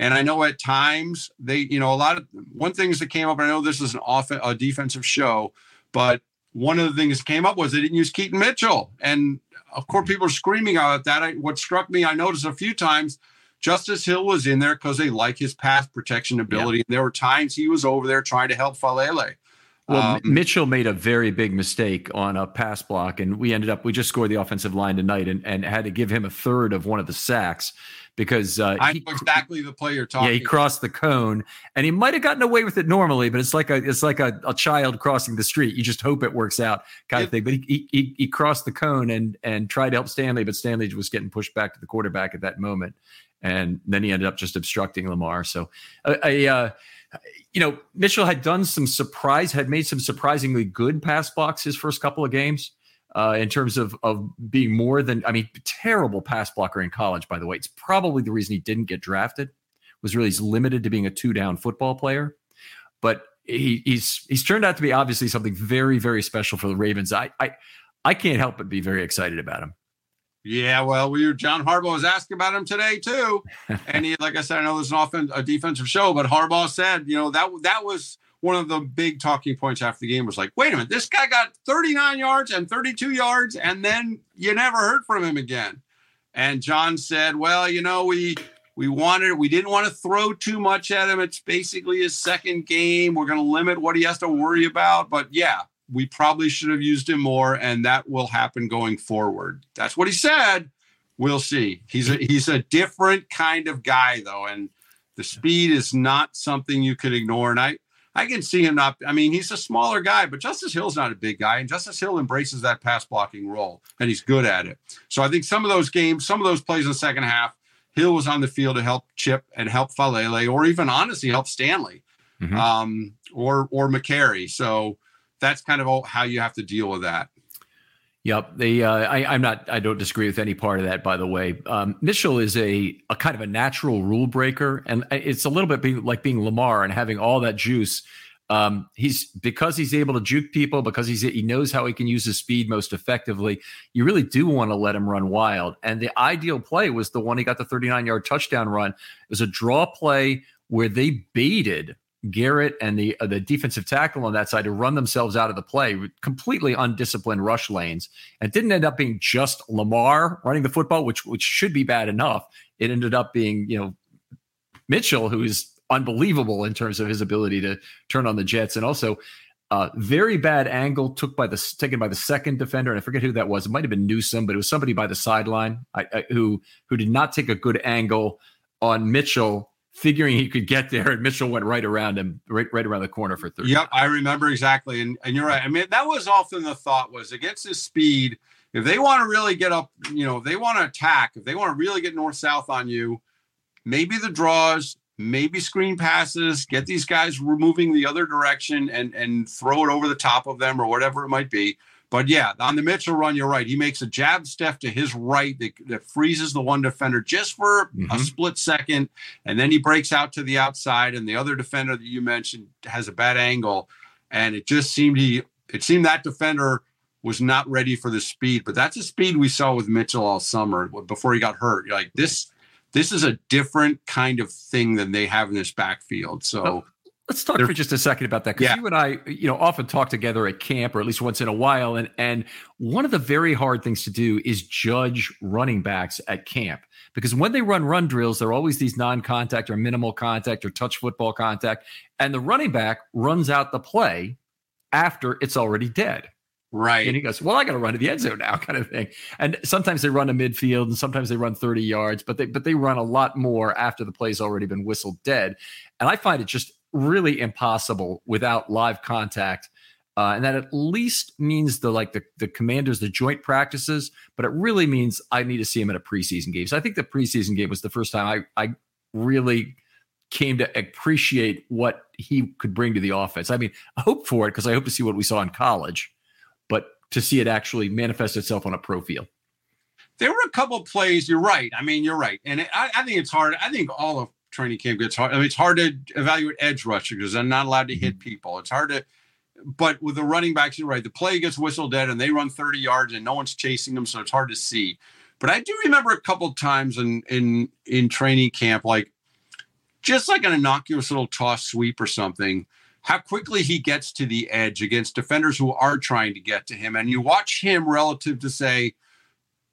Speaker 2: And I know at times they, you know, a lot of one things that came up. I know this is an off a defensive show, but one of the things that came up was they didn't use Keaton Mitchell, and of course people are screaming out at that. I, what struck me, I noticed a few times, Justice Hill was in there because they like his pass protection ability. Yeah. And there were times he was over there trying to help Faalele.
Speaker 1: Well, um, Mitchell made a very big mistake on a pass block, and we ended up we just scored the offensive line tonight, and, and had to give him a third of one of the sacks because uh,
Speaker 2: I know exactly the player you're talking.
Speaker 1: Yeah, he crossed the cone, and he might have gotten away with it normally, but it's like a it's like a, a child crossing the street. You just hope it works out, kind it, of thing. But he, he he crossed the cone and and tried to help Stanley, but Stanley was getting pushed back to the quarterback at that moment, and then he ended up just obstructing Lamar. So I. Uh, you know, Mitchell had done some surprise, had made some surprisingly good pass blocks his first couple of games uh, in terms of of being more than I mean, terrible pass blocker in college. By the way, it's probably the reason he didn't get drafted. Was really he's limited to being a two down football player, but he, he's he's turned out to be obviously something very very special for the Ravens. I I I can't help but be very excited about him.
Speaker 2: Yeah, well, we were John Harbaugh was asking about him today too, and he, like I said, I know there's an often a defensive show, but Harbaugh said, you know, that that was one of the big talking points after the game was like, wait a minute, this guy got 39 yards and 32 yards, and then you never heard from him again. And John said, well, you know, we we wanted we didn't want to throw too much at him. It's basically his second game. We're going to limit what he has to worry about. But yeah, we probably should have used him more, and that will happen going forward. That's what he said. We'll see. He's a he's a different kind of guy though, and the speed is not something you could ignore. And I I can see him not. I mean, he's a smaller guy, but Justice Hill's not a big guy, and Justice Hill embraces that pass blocking role, and he's good at it. So I think some of those games, some of those plays in the second half, Hill was on the field to help Chip and help Faalele, or even honestly help Stanley, mm-hmm. um, or or Mekari. So that's kind of how you have to deal with that.
Speaker 1: Yep, The Uh, I, am not. I don't disagree with any part of that. By the way, um, Mitchell is a a kind of a natural rule breaker, and it's a little bit be, like being Lamar and having all that juice. Um, he's because he's able to juke people because he's he knows how he can use his speed most effectively. You really do want to let him run wild, and the ideal play was the one he got the 39 yard touchdown run. It was a draw play where they baited Garrett and the uh, the defensive tackle on that side to run themselves out of the play, completely undisciplined rush lanes. And it didn't end up being just Lamar running the football, which which should be bad enough. It ended up being you know Mitchell, who is unbelievable in terms of his ability to turn on the Jets, and also uh, very bad angle took by the taken by the second defender, and I forget who that was. It might have been Newsome, but it was somebody by the sideline I, I, who who did not take a good angle on Mitchell figuring he could get there, and Mitchell went right around him, right, right around the corner for 30.
Speaker 2: Yep, I remember exactly. And, and you're right. I mean, that was often the thought was against his speed, if they want to really get up, you know, if they want to attack, if they want to really get north south on you, maybe the draws, maybe screen passes, get these guys moving the other direction and and throw it over the top of them or whatever it might be. But yeah, on the Mitchell run, you're right. He makes a jab step to his right that, that freezes the one defender just for mm-hmm. a split second. And then he breaks out to the outside. And the other defender that you mentioned has a bad angle. And it just seemed he, it seemed that defender was not ready for the speed. But that's a speed we saw with Mitchell all summer before he got hurt. You're like, this, this is a different kind of thing than they have in this backfield. So,
Speaker 1: Let's talk for just a second about that because yeah. you and I, you know, often talk together at camp or at least once in a while. And and one of the very hard things to do is judge running backs at camp because when they run run drills, they're always these non-contact or minimal contact or touch football contact, and the running back runs out the play after it's already dead.
Speaker 2: Right.
Speaker 1: And he goes, Well, I gotta run to the end zone now, kind of thing. And sometimes they run to midfield and sometimes they run 30 yards, but they but they run a lot more after the play's already been whistled dead. And I find it just really impossible without live contact. Uh, and that at least means the like the the commanders, the joint practices, but it really means I need to see him at a preseason game. So I think the preseason game was the first time I I really came to appreciate what he could bring to the offense. I mean, I hope for it because I hope to see what we saw in college, but to see it actually manifest itself on a pro field.
Speaker 2: There were a couple plays. You're right. I mean, you're right, and I, I think it's hard. I think all of training camp gets hard. I mean, it's hard to evaluate edge rushers because they're not allowed to hit mm-hmm. people. It's hard to, but with the running backs, you're right. The play gets whistled dead and they run 30 yards and no one's chasing them, so it's hard to see. But I do remember a couple times in in in training camp, like just like an innocuous little toss sweep or something, how quickly he gets to the edge against defenders who are trying to get to him, and you watch him relative to say.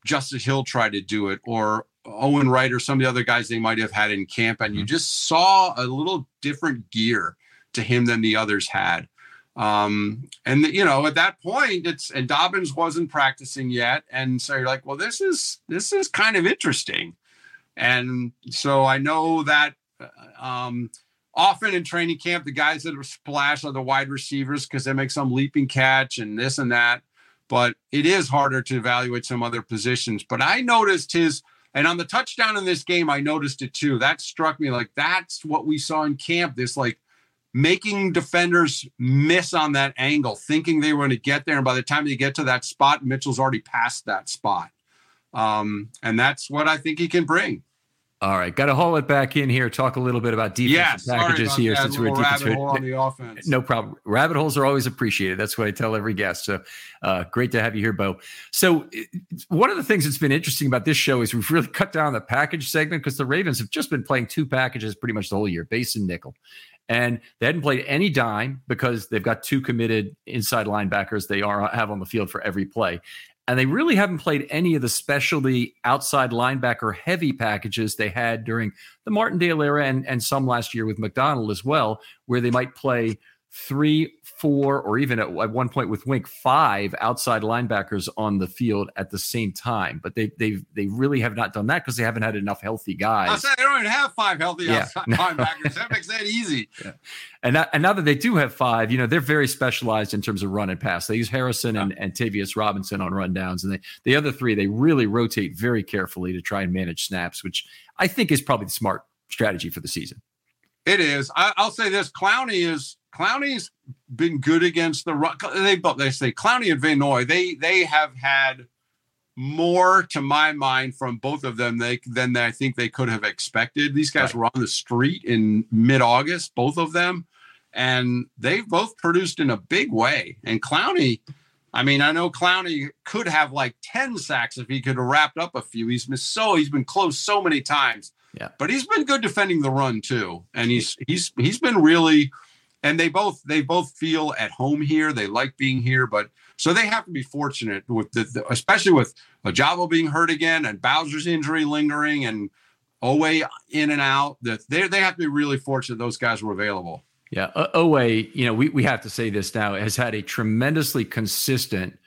Speaker 2: Justice Hill tried to do it, or Owen Wright or some of the other guys they might have had in camp, and you mm-hmm. just saw a little different gear to him than the others had. Um, and you know, at that point, it's and Dobbins wasn't practicing yet, and so you're like, well, this is this is kind of interesting. And so I know that uh, um, often in training camp, the guys that are splash are the wide receivers because they make some leaping catch and this and that. But it is harder to evaluate some other positions. But I noticed his and on the touchdown in this game, I noticed it too. That struck me like that's what we saw in camp. This like making defenders miss on that angle, thinking they were going to get there. And by the time they get to that spot, Mitchell's already past that spot. Um, and that's what I think he can bring.
Speaker 1: All right, got to haul it back in here. Talk a little bit about defensive packages here
Speaker 2: that, since we're rabbit hole on the offense.
Speaker 1: No problem. Rabbit holes are always appreciated. That's what I tell every guest. So uh, great to have you here, Bo. So one of the things that's been interesting about this show is we've really cut down the package segment because the Ravens have just been playing two packages pretty much the whole year, base and nickel. And they hadn't played any dime because they've got two committed inside linebackers they are have on the field for every play. And they really haven't played any of the specialty outside linebacker heavy packages they had during the Martindale era and, and some last year with Macdonald as well, where they might play three, four, or even at, at, one point with Wink, five outside linebackers on the field at the same time. But they they they really have not done that because they haven't had enough healthy guys. I
Speaker 2: said they don't even have five healthy yeah. outside linebackers. That makes that easy.
Speaker 1: Yeah. And that, and now that they do have five, you know they're very specialized in terms of run and pass. They use Harrison yeah. and, and Tavius Robinson on rundowns, and they, the other three they really rotate very carefully to try and manage snaps, which I think is probably the smart strategy for the season.
Speaker 2: It is. I, will say this: Clowney is Clowney's been good against the run. They they say Clowney and Van Noy. They they have had more, to my mind, from both of them they, than I think they could have expected. These guys right. were on the street in mid August, both of them, and they've both produced in a big way. And Clowney. I mean, I know Clowney could have like 10 sacks if he could have wrapped up a few. He's been so he's been close so many times.
Speaker 1: Yeah.
Speaker 2: But he's been good defending the run too. And he's he's he's been really and they both they both feel at home here. They like being here, but so they have to be fortunate with the, the especially with Ojabo being hurt again and Bowser's injury lingering and Oweh in and out. That they they have to be really fortunate those guys were available.
Speaker 1: Yeah, Oweh, you know, we we have to say this now has had a tremendously consistent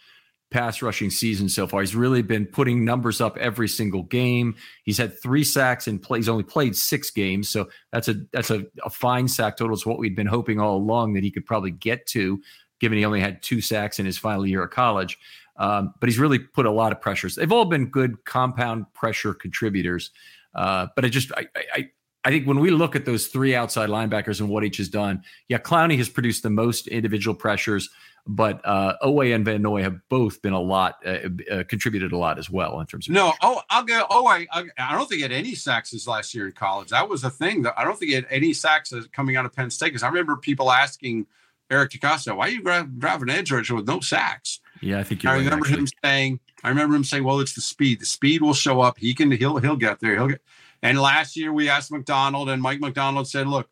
Speaker 1: pass rushing season so far. He's really been putting numbers up every single game. He's had three sacks and play. He's only played six games, so that's a that's a, a fine sack total. It's what we'd been hoping all along that he could probably get to, given he only had two sacks in his final year of college. Um, but he's really put a lot of pressures. They've all been good compound pressure contributors. Uh, but I just I, I I think when we look at those three outside linebackers and what each has done, yeah, Clowney has produced the most individual pressures, but uh, Oweh and Van Noy have both been a lot, uh, uh, contributed a lot as well in terms of.
Speaker 2: No, oh, I'll go. Oweh, I, I don't think he had any sacks last year in college. That was a thing. That I don't think he had any sacks coming out of Penn State because I remember people asking Eric DeCosta, "Why are you driving an edge rusher with no sacks?"
Speaker 1: Yeah, I think
Speaker 2: I
Speaker 1: right,
Speaker 2: remember him saying, "I remember him saying, well, it's the speed. The speed will show up. He can. He'll he'll get there. He'll get." And last year we asked Macdonald, and Mike Macdonald said, "Look,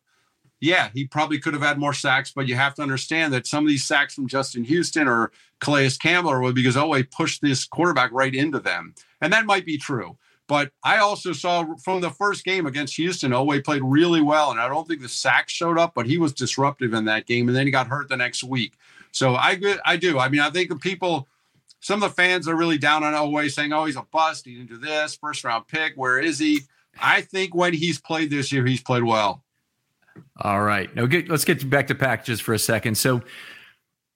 Speaker 2: yeah, he probably could have had more sacks, but you have to understand that some of these sacks from Justin Houston or Calais Campbell were because Oweh pushed this quarterback right into them, and that might be true." But I also saw from the first game against Houston, Oweh played really well, and I don't think the sacks showed up, but he was disruptive in that game, and then he got hurt the next week. So I I do. I mean, I think people some of the fans are really down on Oweh, saying, "Oh, he's a bust. He didn't do this. First round pick. Where is he?" I think when he's played this year, he's played well.
Speaker 1: All right. Now get, let's get back to packages for a second. So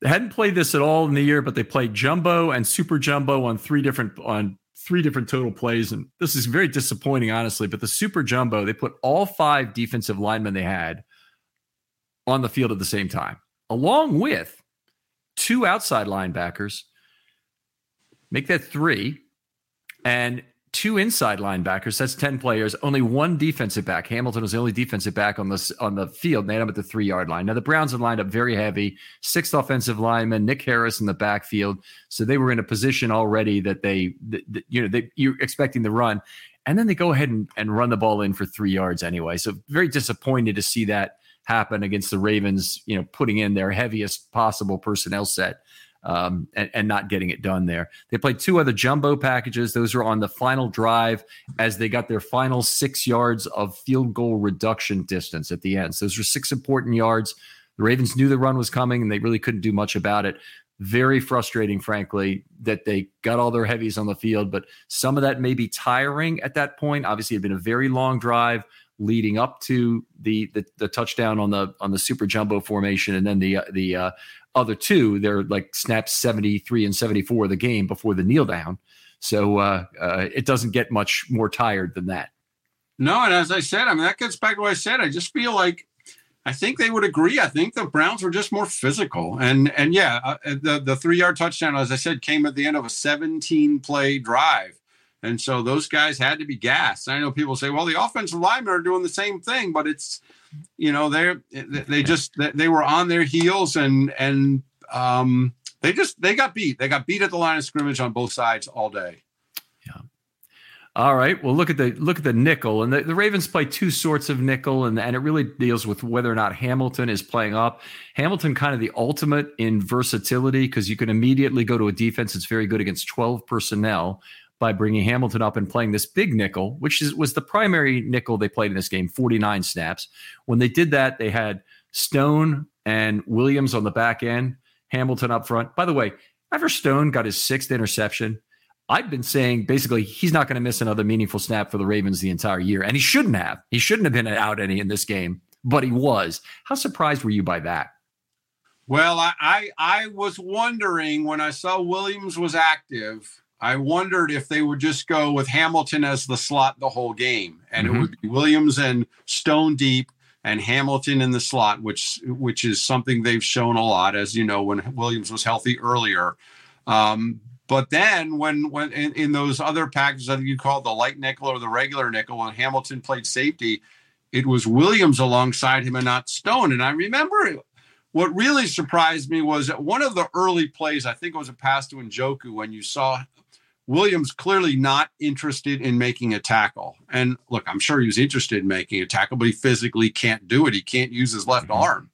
Speaker 1: they hadn't played this at all in the year, but they played jumbo and super jumbo on three different on three different total plays. And this is very disappointing, honestly. But the super jumbo, they put all five defensive linemen they had on the field at the same time, along with two outside linebackers. Make that three. And two inside linebackers. That's ten players. Only one defensive back. Hamilton was the only defensive back on the on the field. They had him at the three yard line. Now the Browns had lined up very heavy. Sixth offensive lineman, Nick Harris in the backfield. So they were in a position already that they, that, that, you know, they, you're expecting the run, and then they go ahead and, and run the ball in for three yards anyway. So very disappointed to see that happen against the Ravens. You know, putting in their heaviest possible personnel set um, and, and, not getting it done there. They played two other jumbo packages. Those were on the final drive as they got their final six yards of field goal reduction distance at the end. So those were six important yards. The Ravens knew the run was coming and they really couldn't do much about it. Very frustrating, frankly, that they got all their heavies on the field, but some of that may be tiring at that point. Obviously, it had been a very long drive leading up to the, the the, touchdown on the on the super jumbo formation, and then the the uh, other two, they're like snaps 73 and 74 of the game before the kneel down. So uh, uh, it doesn't get much more tired than that.
Speaker 2: No, and as I said, I mean that gets back to what I said. I just feel like I think they would agree. I think the Browns were just more physical, and and yeah, uh, the the three yard touchdown, as I said, came at the end of a 17 play drive, and so those guys had to be gassed. I know people say, well, the offensive linemen are doing the same thing, but it's you know they're they just they were on their heels and and um, they just they got beat. They got beat at the line of scrimmage on both sides all day.
Speaker 1: Yeah. All right. Well, look at the look at the nickel, and the, the Ravens play two sorts of nickel, and and it really deals with whether or not Hamilton is playing up. Hamilton kind of the ultimate in versatility because you can immediately go to a defense that's very good against twelve personnel by bringing Hamilton up and playing this big nickel, which is, was the primary nickel they played in this game, 49 snaps. When they did that, they had Stone and Williams on the back end, Hamilton up front. By the way, after Stone got his sixth interception, I've been saying basically he's not going to miss another meaningful snap for the Ravens the entire year. And he shouldn't have. He shouldn't have been out any in this game, but he was. How surprised were you by that?
Speaker 2: Well, I, I, I was wondering when I saw Williams was active I wondered if they would just go with Hamilton as the slot the whole game, and mm-hmm. it would be Williams and Stone deep and Hamilton in the slot, which which is something they've shown a lot, as you know, when Williams was healthy earlier. Um, but then when when in, in, those other packages, I think you call the light nickel or the regular nickel, when Hamilton played safety, it was Williams alongside him and not Stone. And I remember what really surprised me was that one of the early plays, I think it was a pass to Njoku, when you saw Williams clearly not interested in making a tackle. And look, I'm sure he was interested in making a tackle, but he physically can't do it. He can't use his left mm-hmm. arm.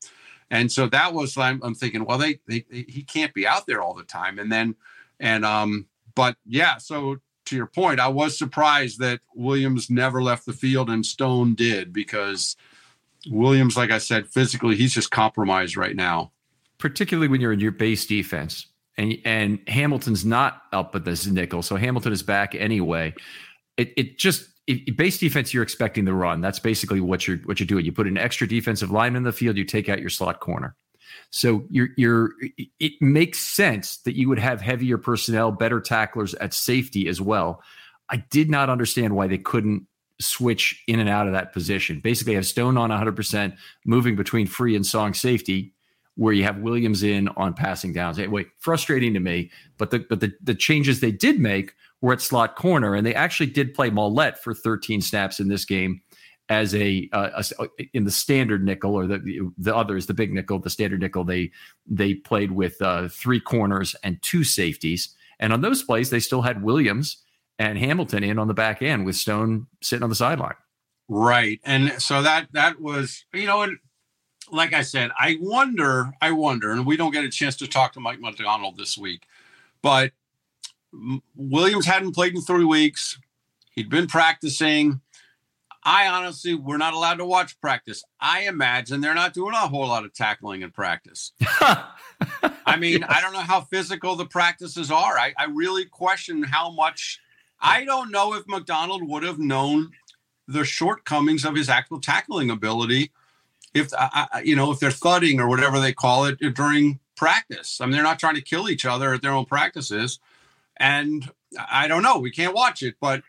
Speaker 2: And so that was I'm, I'm thinking, well, they, they, they, he can't be out there all the time. And then and um but yeah, so to your point, I was surprised that Williams never left the field and Stone did because Williams, like I said, physically he's just compromised right now.
Speaker 1: Particularly when you're in your base defense and and Hamilton's not up at this nickel, so Hamilton is back anyway. It it just it, base defense you're expecting the run. That's basically what you're what you're doing. You put an extra defensive line in the field. You take out your slot corner. So you're you're it makes sense that you would have heavier personnel, better tacklers at safety as well. I did not understand why they couldn't switch in and out of that position. Basically, have Stone on 100%, moving between free and song safety, where you have Williams in on passing downs. Anyway, frustrating to me. But the but the, the changes they did make were at slot corner, and they actually did play Maulet for 13 snaps in this game as a, uh, a, in the standard nickel or the the others the big nickel the standard nickel they they played with uh, three corners and two safeties and on those plays they still had Williams and Hamilton in on the back end with Stone sitting on the sideline.
Speaker 2: Right. And so that that was, you know, and like I said, I wonder, I wonder, and we don't get a chance to talk to Mike Macdonald this week, but Williams hadn't played in three weeks. He'd been practicing. I honestly, we're not allowed to watch practice. I imagine they're not doing a whole lot of tackling in practice. I mean, I don't know how physical the practices are. I, I really question how much I don't know if Macdonald would have known the shortcomings of his actual tackling ability if uh, you know if they're thudding or whatever they call it during practice. I mean, they're not trying to kill each other at their own practices, and I don't know. We can't watch it, but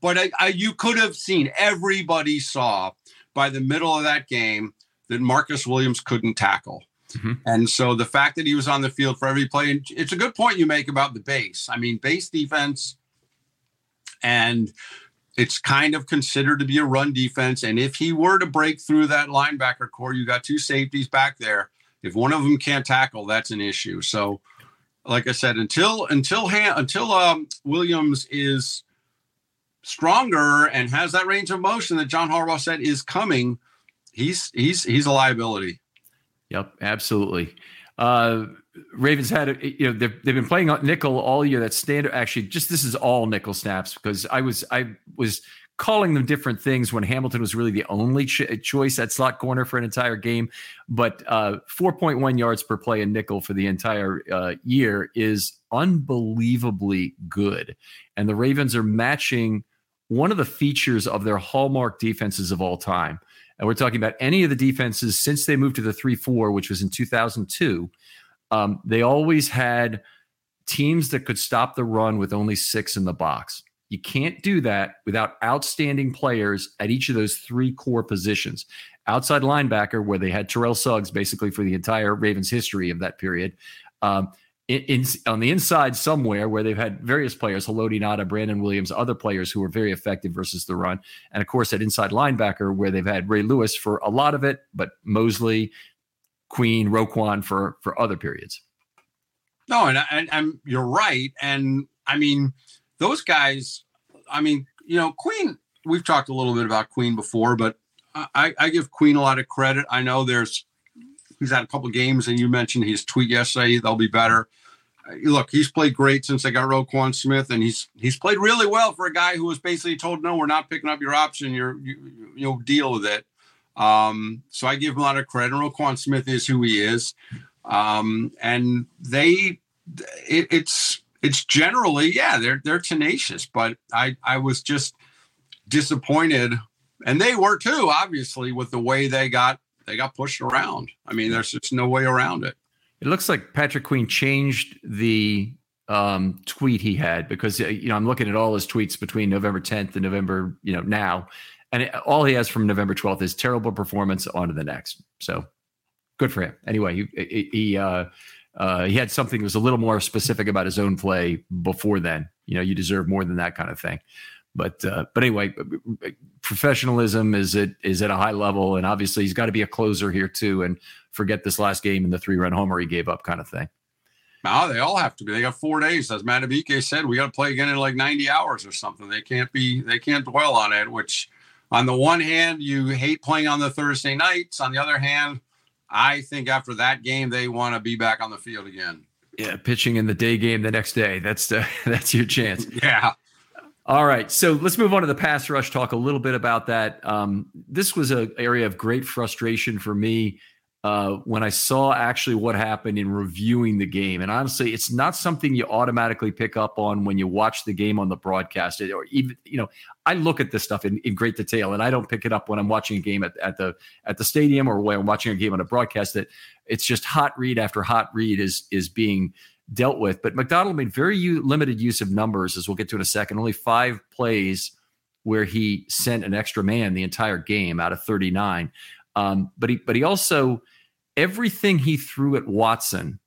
Speaker 2: but I, I, you could have seen everybody saw by the middle of that game that Marcus Williams couldn't tackle. Mm-hmm. And so the fact that he was on the field for every play, and it's a good point you make about the base. I mean, base defense and it's kind of considered to be a run defense. And if he were to break through that linebacker core, you got two safeties back there. If one of them can't tackle, that's an issue. So, like I said, until until until um, Williams is stronger and has that range of motion that John Harbaugh said is coming, he's he's he's a liability.
Speaker 1: Yep, absolutely. Uh, Ravens had, you know, they've, they've been playing nickel all year. That standard. Actually, just this is all nickel snaps because I was I was calling them different things when Hamilton was really the only ch- choice at slot corner for an entire game. But uh, 4.1 yards per play in nickel for the entire uh, year is unbelievably good, and the Ravens are matching one of the features of their hallmark defenses of all time. And we're talking about any of the defenses since they moved to the 3 4, which was in 2002 um, they always had teams that could stop the run with only six in the box. You can't do that without outstanding players at each of those three core positions. Outside linebacker, where they had Terrell Suggs basically for the entire Ravens history of that period. Um, in, in, on the inside somewhere where they've had various players, Haloti Ngata, Brandon Williams, other players who were very effective versus the run. And of course, at inside linebacker, where they've had Ray Lewis for a lot of it, but Mosley, Queen, Roquan for for other periods.
Speaker 2: No, and, and, and you're right. And I mean, those guys. I mean, you know, Queen. We've talked a little bit about Queen before, but I, I give Queen a lot of credit. I know there's he's had a couple games, and you mentioned his tweet yesterday. They'll be better. Uh, look, he's played great since they got Roquan Smith, and he's he's played really well for a guy who was basically told, "No, we're not picking up your option. You're you, you know deal with it." Um, so I give him a lot of credit. Roquan Smith is who he is. Um, and they, it, it's, it's generally, yeah, they're, they're tenacious, but I, I was just disappointed and they were too, obviously with the way they got, they got pushed around. I mean, there's just no way around it.
Speaker 1: It looks like Patrick Queen changed the um, tweet he had because you know I'm looking at all his tweets between November 10th and November you know now, and it, all he has from November 12th is terrible performance on to the next. So good for him. Anyway, he he uh, uh, he had something that was a little more specific about his own play before then. You know, you deserve more than that kind of thing. But uh, but anyway, professionalism is at is at a high level, and obviously he's got to be a closer here too, and forget this last game and the three run homer he gave up, kind of thing.
Speaker 2: Now they all have to be. They got four days, as Madubuike said. We got to play again in like ninety hours or something. They can't be. They can't dwell on it, which on the one hand, you hate playing on the Thursday nights. On the other hand, I think after that game, they want to be back on the field again.
Speaker 1: Yeah, pitching in the day game the next day. That's the, that's your chance.
Speaker 2: yeah.
Speaker 1: All right, so let's move on to the pass rush. Talk a little bit about that. Um, this was an area of great frustration for me uh, when I saw actually what happened in reviewing the game. And honestly, it's not something you automatically pick up on when you watch the game on the broadcast. Or even, you know, I look at this stuff in, in great detail, and I don't pick it up when I'm watching a game at, at the at the stadium or when I'm watching a game on a broadcast. That it's just hot read after hot read is is being dealt with. But Macdonald made very u- limited use of numbers, as we'll get to in a second. Only five plays where he sent an extra man the entire game out of 39. Um, but he but he also everything he threw at Watson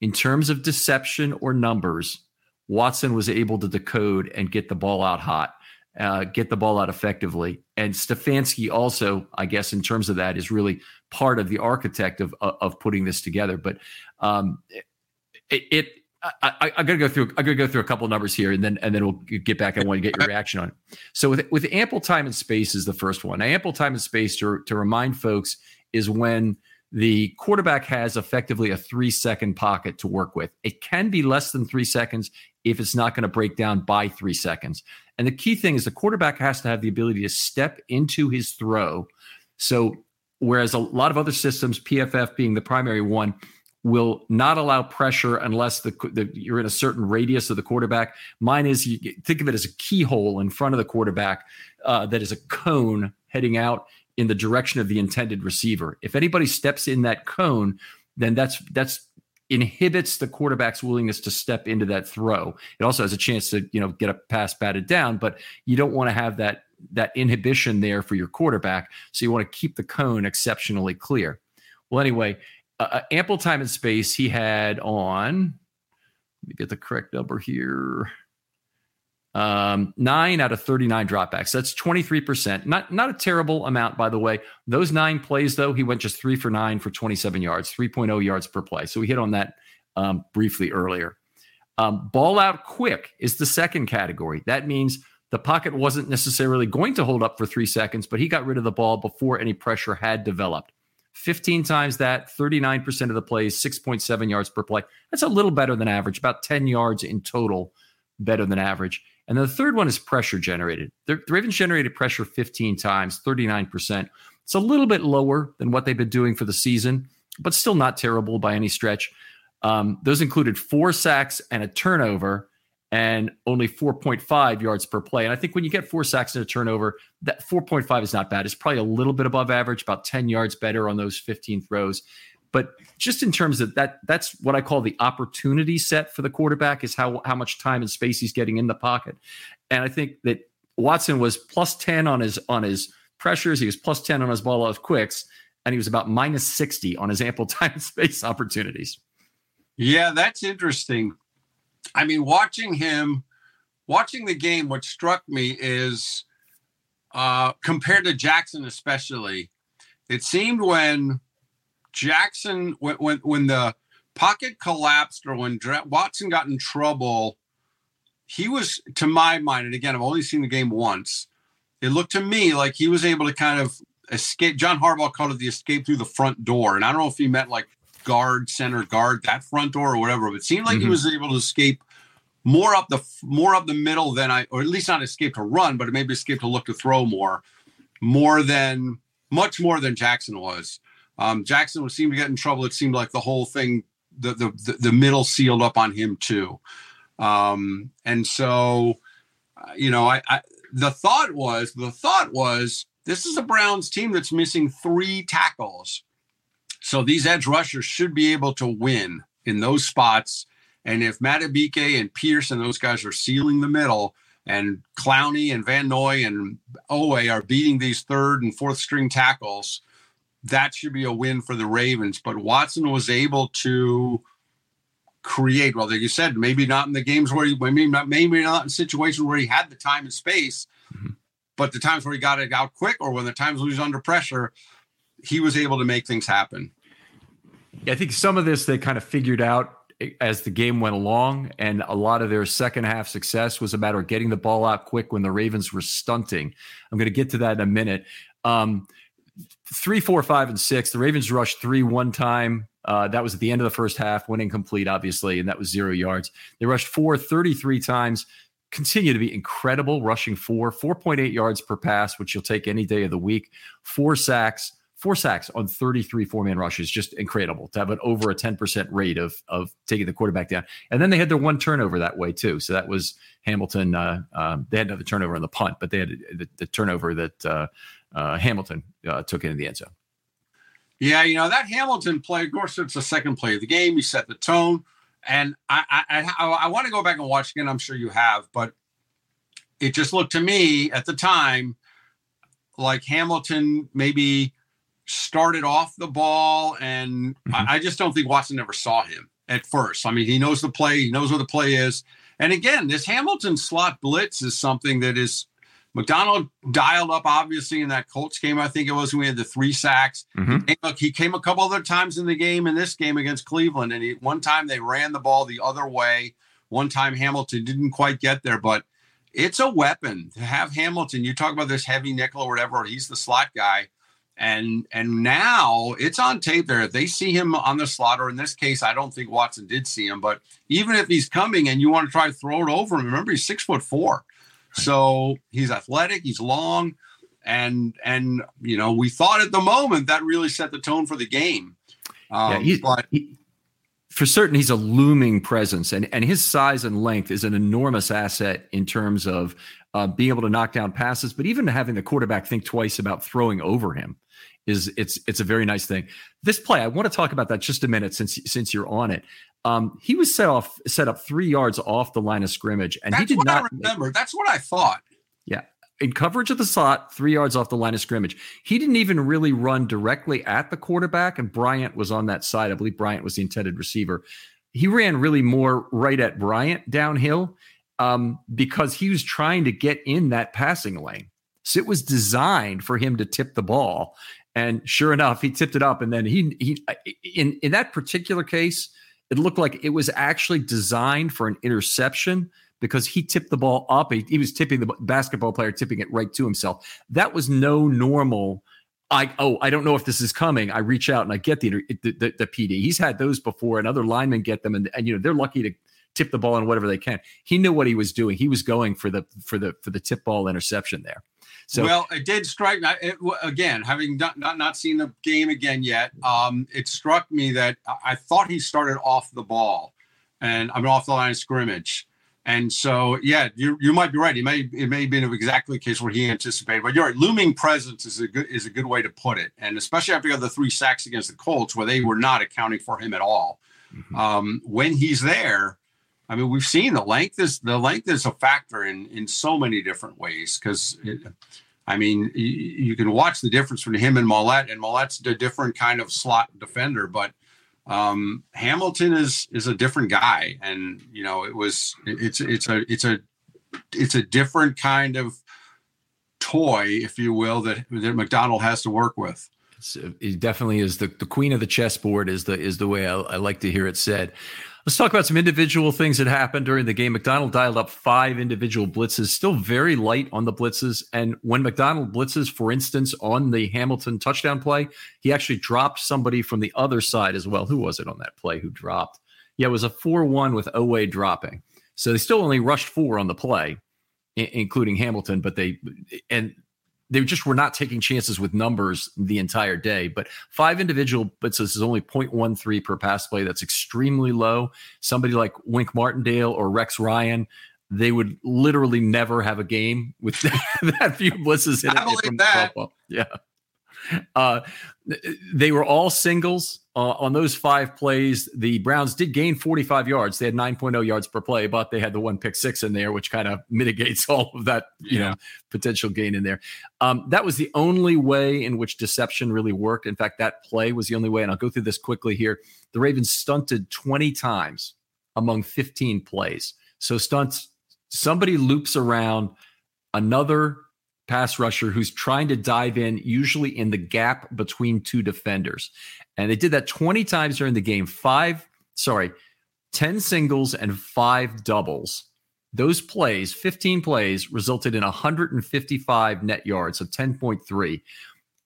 Speaker 1: in terms of deception or numbers, Watson was able to decode and get the ball out hot, uh, get the ball out effectively. And Stefanski also, I guess, in terms of that, is really part of the architect of of putting this together. But um, it, it I, got to go through. I got to go through a couple numbers here, and then and then we'll get back. I want to get your reaction on it. So with with ample time and space is the first one. Now, ample time and space to to remind folks is when the quarterback has effectively a three second pocket to work with. It can be less than three seconds if it's not going to break down by three seconds. And the key thing is the quarterback has to have the ability to step into his throw. So whereas a lot of other systems, PFF being the primary one, will not allow pressure unless the, the, you're in a certain radius of the quarterback. Mine is you think of it as a keyhole in front of the quarterback uh, that is a cone heading out in the direction of the intended receiver. If anybody steps in that cone, then that's that's inhibits the quarterback's willingness to step into that throw. It also has a chance to, you know, get a pass batted down, but you don't want to have that that inhibition there for your quarterback. So you want to keep the cone exceptionally clear. Well, anyway, uh, ample time and space he had on. Let me get the correct number here. Um, nine out of 39 dropbacks. That's 23%. Not, not a terrible amount, by the way. Those nine plays, though, he went just three for nine for 27 yards, 3.0 yards per play. So we hit on that um, briefly earlier. Um, ball out quick is the second category. That means the pocket wasn't necessarily going to hold up for three seconds, but he got rid of the ball before any pressure had developed. 15 times that, 39% of the plays, 6.7 yards per play. That's a little better than average, about 10 yards in total better than average. And the third one is pressure generated. The, Ravens generated pressure 15 times, 39%. It's a little bit lower than what they've been doing for the season, but still not terrible by any stretch. Um, those included four sacks and a turnover and only 4.5 yards per play. And I think when you get four sacks and a turnover, that 4.5 is not bad. It's probably a little bit above average, about 10 yards better on those 15 throws. But just in terms of that, that's what I call the opportunity set for the quarterback is how how much time and space he's getting in the pocket. And I think that Watson was plus 10 on his on his pressures, he was plus 10 on his ball out quicks, and he was about minus 60 on his ample time and space opportunities.
Speaker 2: Yeah, that's interesting. I mean, watching him, watching the game, what struck me is uh, compared to Jackson, especially, it seemed when Jackson, when when, when the pocket collapsed or when Watson got in trouble, he was, to my mind, and again, I've only seen the game once. It looked to me like he was able to kind of escape. John Harbaugh called it the escape through the front door, and I don't know if he meant like guard, center guard, that front door or whatever. But it seemed like mm-hmm. he was able to escape more up the more up the middle than I, or at least not escape to run, but maybe escape to look to throw more, more than much more than Jackson was. Um, Jackson would seem to get in trouble. It seemed like the whole thing, the the the middle sealed up on him too. Um, and so, uh, you know, I, I the thought was the thought was this is a Browns team that's missing three tackles, so these edge rushers should be able to win in those spots. And if Madubuike and Pierce and those guys are sealing the middle, and Clowney and Van Noy and Oweh are beating these third and fourth string tackles, that should be a win for the Ravens. But Watson was able to create, well, like you said, maybe not in the games where he, maybe not, maybe not in situations where he had the time and space, mm-hmm. but the times where he got it out quick or when the times when he was under pressure, he was able to make things happen.
Speaker 1: I think some of this they kind of figured out as the game went along, and a lot of their second half success was a matter of getting the ball out quick when the Ravens were stunting. I'm going to get to that in a minute. Um, three, four, five, and six. The Ravens rushed three one time. Uh, that was at the end of the first half, winning complete, obviously, and that was zero yards. They rushed four 33 times, continue to be incredible, rushing four, 4.8 yards per pass, which you'll take any day of the week, four sacks, four sacks on 33 four man rushes. Just incredible to have an over a 10% rate of, of taking the quarterback down. And then they had their one turnover that way, too. So that was Hamilton. Uh, um, they had another turnover on the punt, but they had the, the turnover that uh, uh, Hamilton uh, took into the end zone.
Speaker 2: Yeah, you know that Hamilton play. Of course, it's the second play of the game. He set the tone, and I I, I, I want to go back and watch again. I'm sure you have, but it just looked to me at the time like Hamilton maybe started off the ball, and mm-hmm. I, I, just don't think Watson ever saw him at first. I mean, he knows the play, he knows where the play is. And again, this Hamilton slot blitz is something that is Macdonald dialed up, obviously, in that Colts game. I think it was when we had the three sacks. Mm-hmm. He, came, he came a couple other times in the game in this game against Cleveland, and he, one time they ran the ball the other way. One time Hamilton didn't quite get there, but it's a weapon to have Hamilton. You talk about this heavy nickel or whatever. He's the slot guy, and and now it's on tape there. If they see him on the slot, or in this case, I don't think Watson did see him, but even if he's coming and you want to try to throw it over him, remember he's six foot four, so he's athletic, he's long, and and you know we thought at the moment that really set the tone for the game.
Speaker 1: Um, yeah, he's, but he, for certain he's a looming presence and, and his size and length is an enormous asset in terms of uh, being able to knock down passes but even having the quarterback think twice about throwing over him is it's it's a very nice thing this play i want to talk about that just a minute since since you're on it um, he was set off set up three yards off the line of scrimmage and
Speaker 2: that's
Speaker 1: he did
Speaker 2: what
Speaker 1: not
Speaker 2: I remember that's what i thought
Speaker 1: yeah in coverage of the slot, three yards off the line of scrimmage. He didn't even really run directly at the quarterback, and Bryant was on that side. I believe Bryant was the intended receiver. He ran really more right at Bryant downhill um, because he was trying to get in that passing lane. So it was designed for him to tip the ball. And sure enough, he tipped it up. And then he, he in, in that particular case, it looked like it was actually designed for an interception because he tipped the ball up. He, he was tipping the basketball player, tipping it right to himself. That was no normal. I oh I don't know if this is coming. I reach out and I get the the, the, the PD. He's had those before, and other linemen get them, and, and you know they're lucky to tip the ball on whatever they can. He knew what he was doing. He was going for the for the for the tip ball interception there.
Speaker 2: So well, it did strike me it, again. Having not, not not seen the game again yet, um, it struck me that I thought he started off the ball, and I'm off the line of scrimmage, and so, yeah, you you might be right. It may it may have been exactly the case where he anticipated, but you're right. Looming presence is a good is a good way to put it, and especially after the three sacks against the Colts, where they were not accounting for him at all. Mm-hmm. Um, when he's there, I mean, we've seen the length is the length is a factor in in so many different ways because. I mean, you, you, can watch the difference between him and Maulet, and Maulet's a different kind of slot defender, but um, Hamilton is is a different guy, and you know it was it's it's a it's a it's a different kind of toy, if you will, that that Macdonald has to work with.
Speaker 1: it definitely is the, the queen of the chessboard is the is the way I, I like to hear it said. Let's talk about some individual things that happened during the game. Macdonald dialed up five individual blitzes, still very light on the blitzes. And when Macdonald blitzes, for instance, on the Hamilton touchdown play, he actually dropped somebody from the other side as well. Who was it on that play who dropped? Yeah, it was a 4 1 with Oweh dropping. So they still only rushed four on the play, including Hamilton, but they, and they just were not taking chances with numbers the entire day. But five individual blitzes is only 0.13 per pass play. That's extremely low. Somebody like Wink Martindale or Rex Ryan, they would literally never have a game with that few blitzes
Speaker 2: in I it. Believe that.
Speaker 1: Yeah. Uh, they were all singles uh, on those five plays. The Browns did gain 45 yards. They had 9.0 yards per play, but they had the one pick six in there, which kind of mitigates all of that, you yeah. know, potential gain in there. Um, that was the only way in which deception really worked. In fact, that play was the only way. And I'll go through this quickly here. The Ravens stunted 20 times among 15 plays. So stunts, somebody loops around another pass rusher who's trying to dive in, usually in the gap between two defenders. And they did that 20 times during the game. Five, sorry, 10 singles and five doubles. Those plays, 15 plays, resulted in 155 net yards, so 10.3.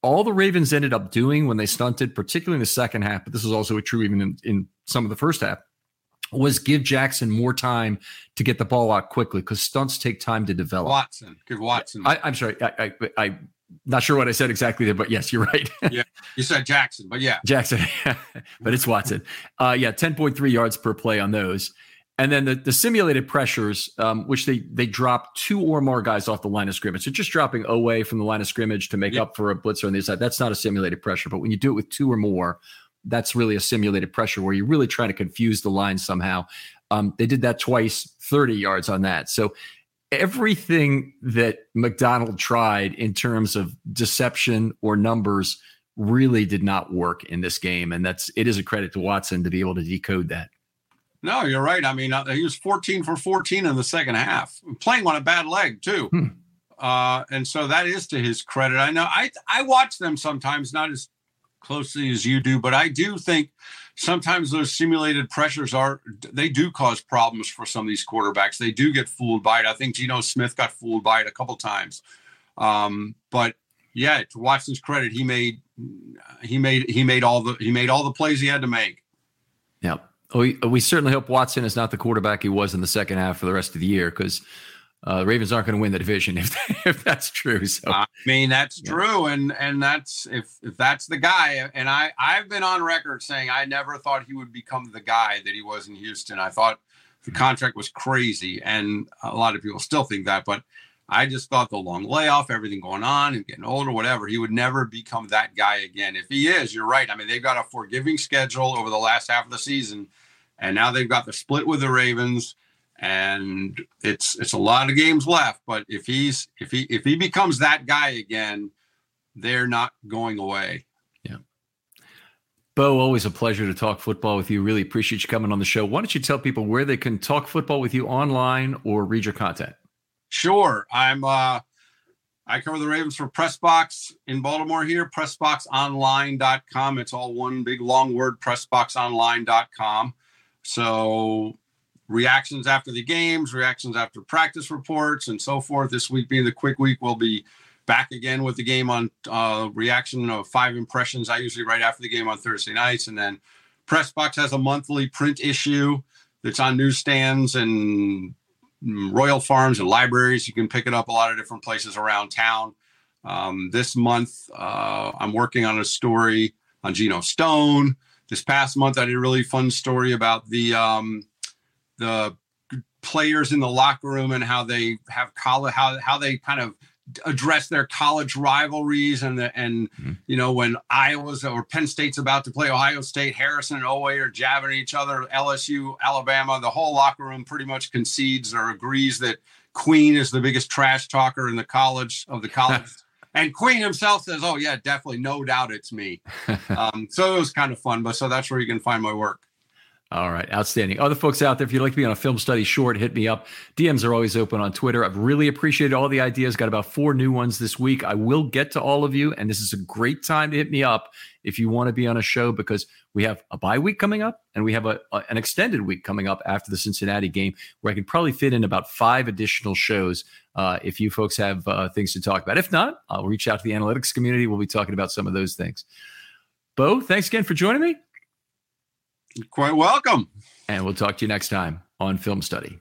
Speaker 1: All the Ravens ended up doing when they stunted, particularly in the second half, but this is also true even in, in some of the first half, was give Jackson more time to get the ball out quickly because stunts take time to develop.
Speaker 2: Watson, give Watson.
Speaker 1: I, am sorry, I, I, I, not sure what I said exactly there, but yes, you're right.
Speaker 2: yeah, you said Jackson, but yeah,
Speaker 1: Jackson, but it's Watson. Uh, yeah, 10.3 yards per play on those. And then the, the simulated pressures, um, which they they drop two or more guys off the line of scrimmage. So just dropping away from the line of scrimmage to make up for a blitzer on the side, that's not a simulated pressure. But when you do it with two or more, that's really a simulated pressure where you're really trying to confuse the line somehow. Um, they did that twice, 30 yards on that. So everything that Macdonald tried in terms of deception or numbers really did not work in this game. And that's it is a credit to Watson to be able to decode that.
Speaker 2: No, you're right. I mean, uh, he was 14 for 14 in the second half, playing on a bad leg too. Hmm. Uh, and so that is to his credit. I know I I watch them sometimes, not as closely as you do, but I do think sometimes those simulated pressures are they do cause problems for some of these quarterbacks. They do get fooled by it. I think Geno Smith got fooled by it a couple times. Um, but yeah, to Watson's credit, he made he made he made all the he made all the plays he had to make.
Speaker 1: Yeah. We, we certainly hope Watson is not the quarterback he was in the second half for the rest of the year because uh, the Ravens aren't going to win the division if if that's true. So
Speaker 2: I mean that's yeah. true, and and that's if if that's the guy. And I I've been on record saying I never thought he would become the guy that he was in Houston. I thought the contract was crazy, and a lot of people still think that, but. I just thought the long layoff, everything going on and getting older, whatever, he would never become that guy again. If he is, you're right. I mean, they've got a forgiving schedule over the last half of the season, and now they've got the split with the Ravens and it's it's a lot of games left. But if he's if he if he becomes that guy again, they're not going away.
Speaker 1: Yeah. Bo, always a pleasure to talk football with you. Really appreciate you coming on the show. Why don't you tell people where they can talk football with you online or read your content?
Speaker 2: Sure. I'm uh I cover the Ravens for Pressbox in Baltimore here, pressboxonline.com. It's all one big long word, pressboxonline.com. So reactions after the games, reactions after practice reports, and so forth. This week being the quick week, we'll be back again with the game on uh, reaction of five impressions. I usually write after the game on Thursday nights, and then Pressbox has a monthly print issue that's on newsstands and Royal Farms and libraries. You can pick it up a lot of different places around town. Um, this month, uh, I'm working on a story on Geno Stone. This past month, I did a really fun story about the um, the players in the locker room and how they have college, how how they kind of address their college rivalries and the, and mm-hmm. you know when Iowa's or Penn State's about to play Ohio State, Harrison and Oweh are jabbing each other. LSU, Alabama, the whole locker room pretty much concedes or agrees that Queen is the biggest trash talker in the college of the college. and Queen himself says, "Oh yeah, definitely, no doubt, it's me." um, so it was kind of fun, but so that's where you can find my work.
Speaker 1: All right, outstanding. Other folks out there, if you'd like to be on a film study short, hit me up. DMs are always open on Twitter. I've really appreciated all the ideas. Got about four new ones this week. I will get to all of you, and this is a great time to hit me up if you want to be on a show because we have a bye week coming up and we have a, a, an extended week coming up after the Cincinnati game where I can probably fit in about five additional shows uh, if you folks have uh, things to talk about. If not, I'll reach out to the analytics community. We'll be talking about some of those things. Bo, thanks again for joining me.
Speaker 2: Quite welcome.
Speaker 1: And we'll talk to you next time on Film Study.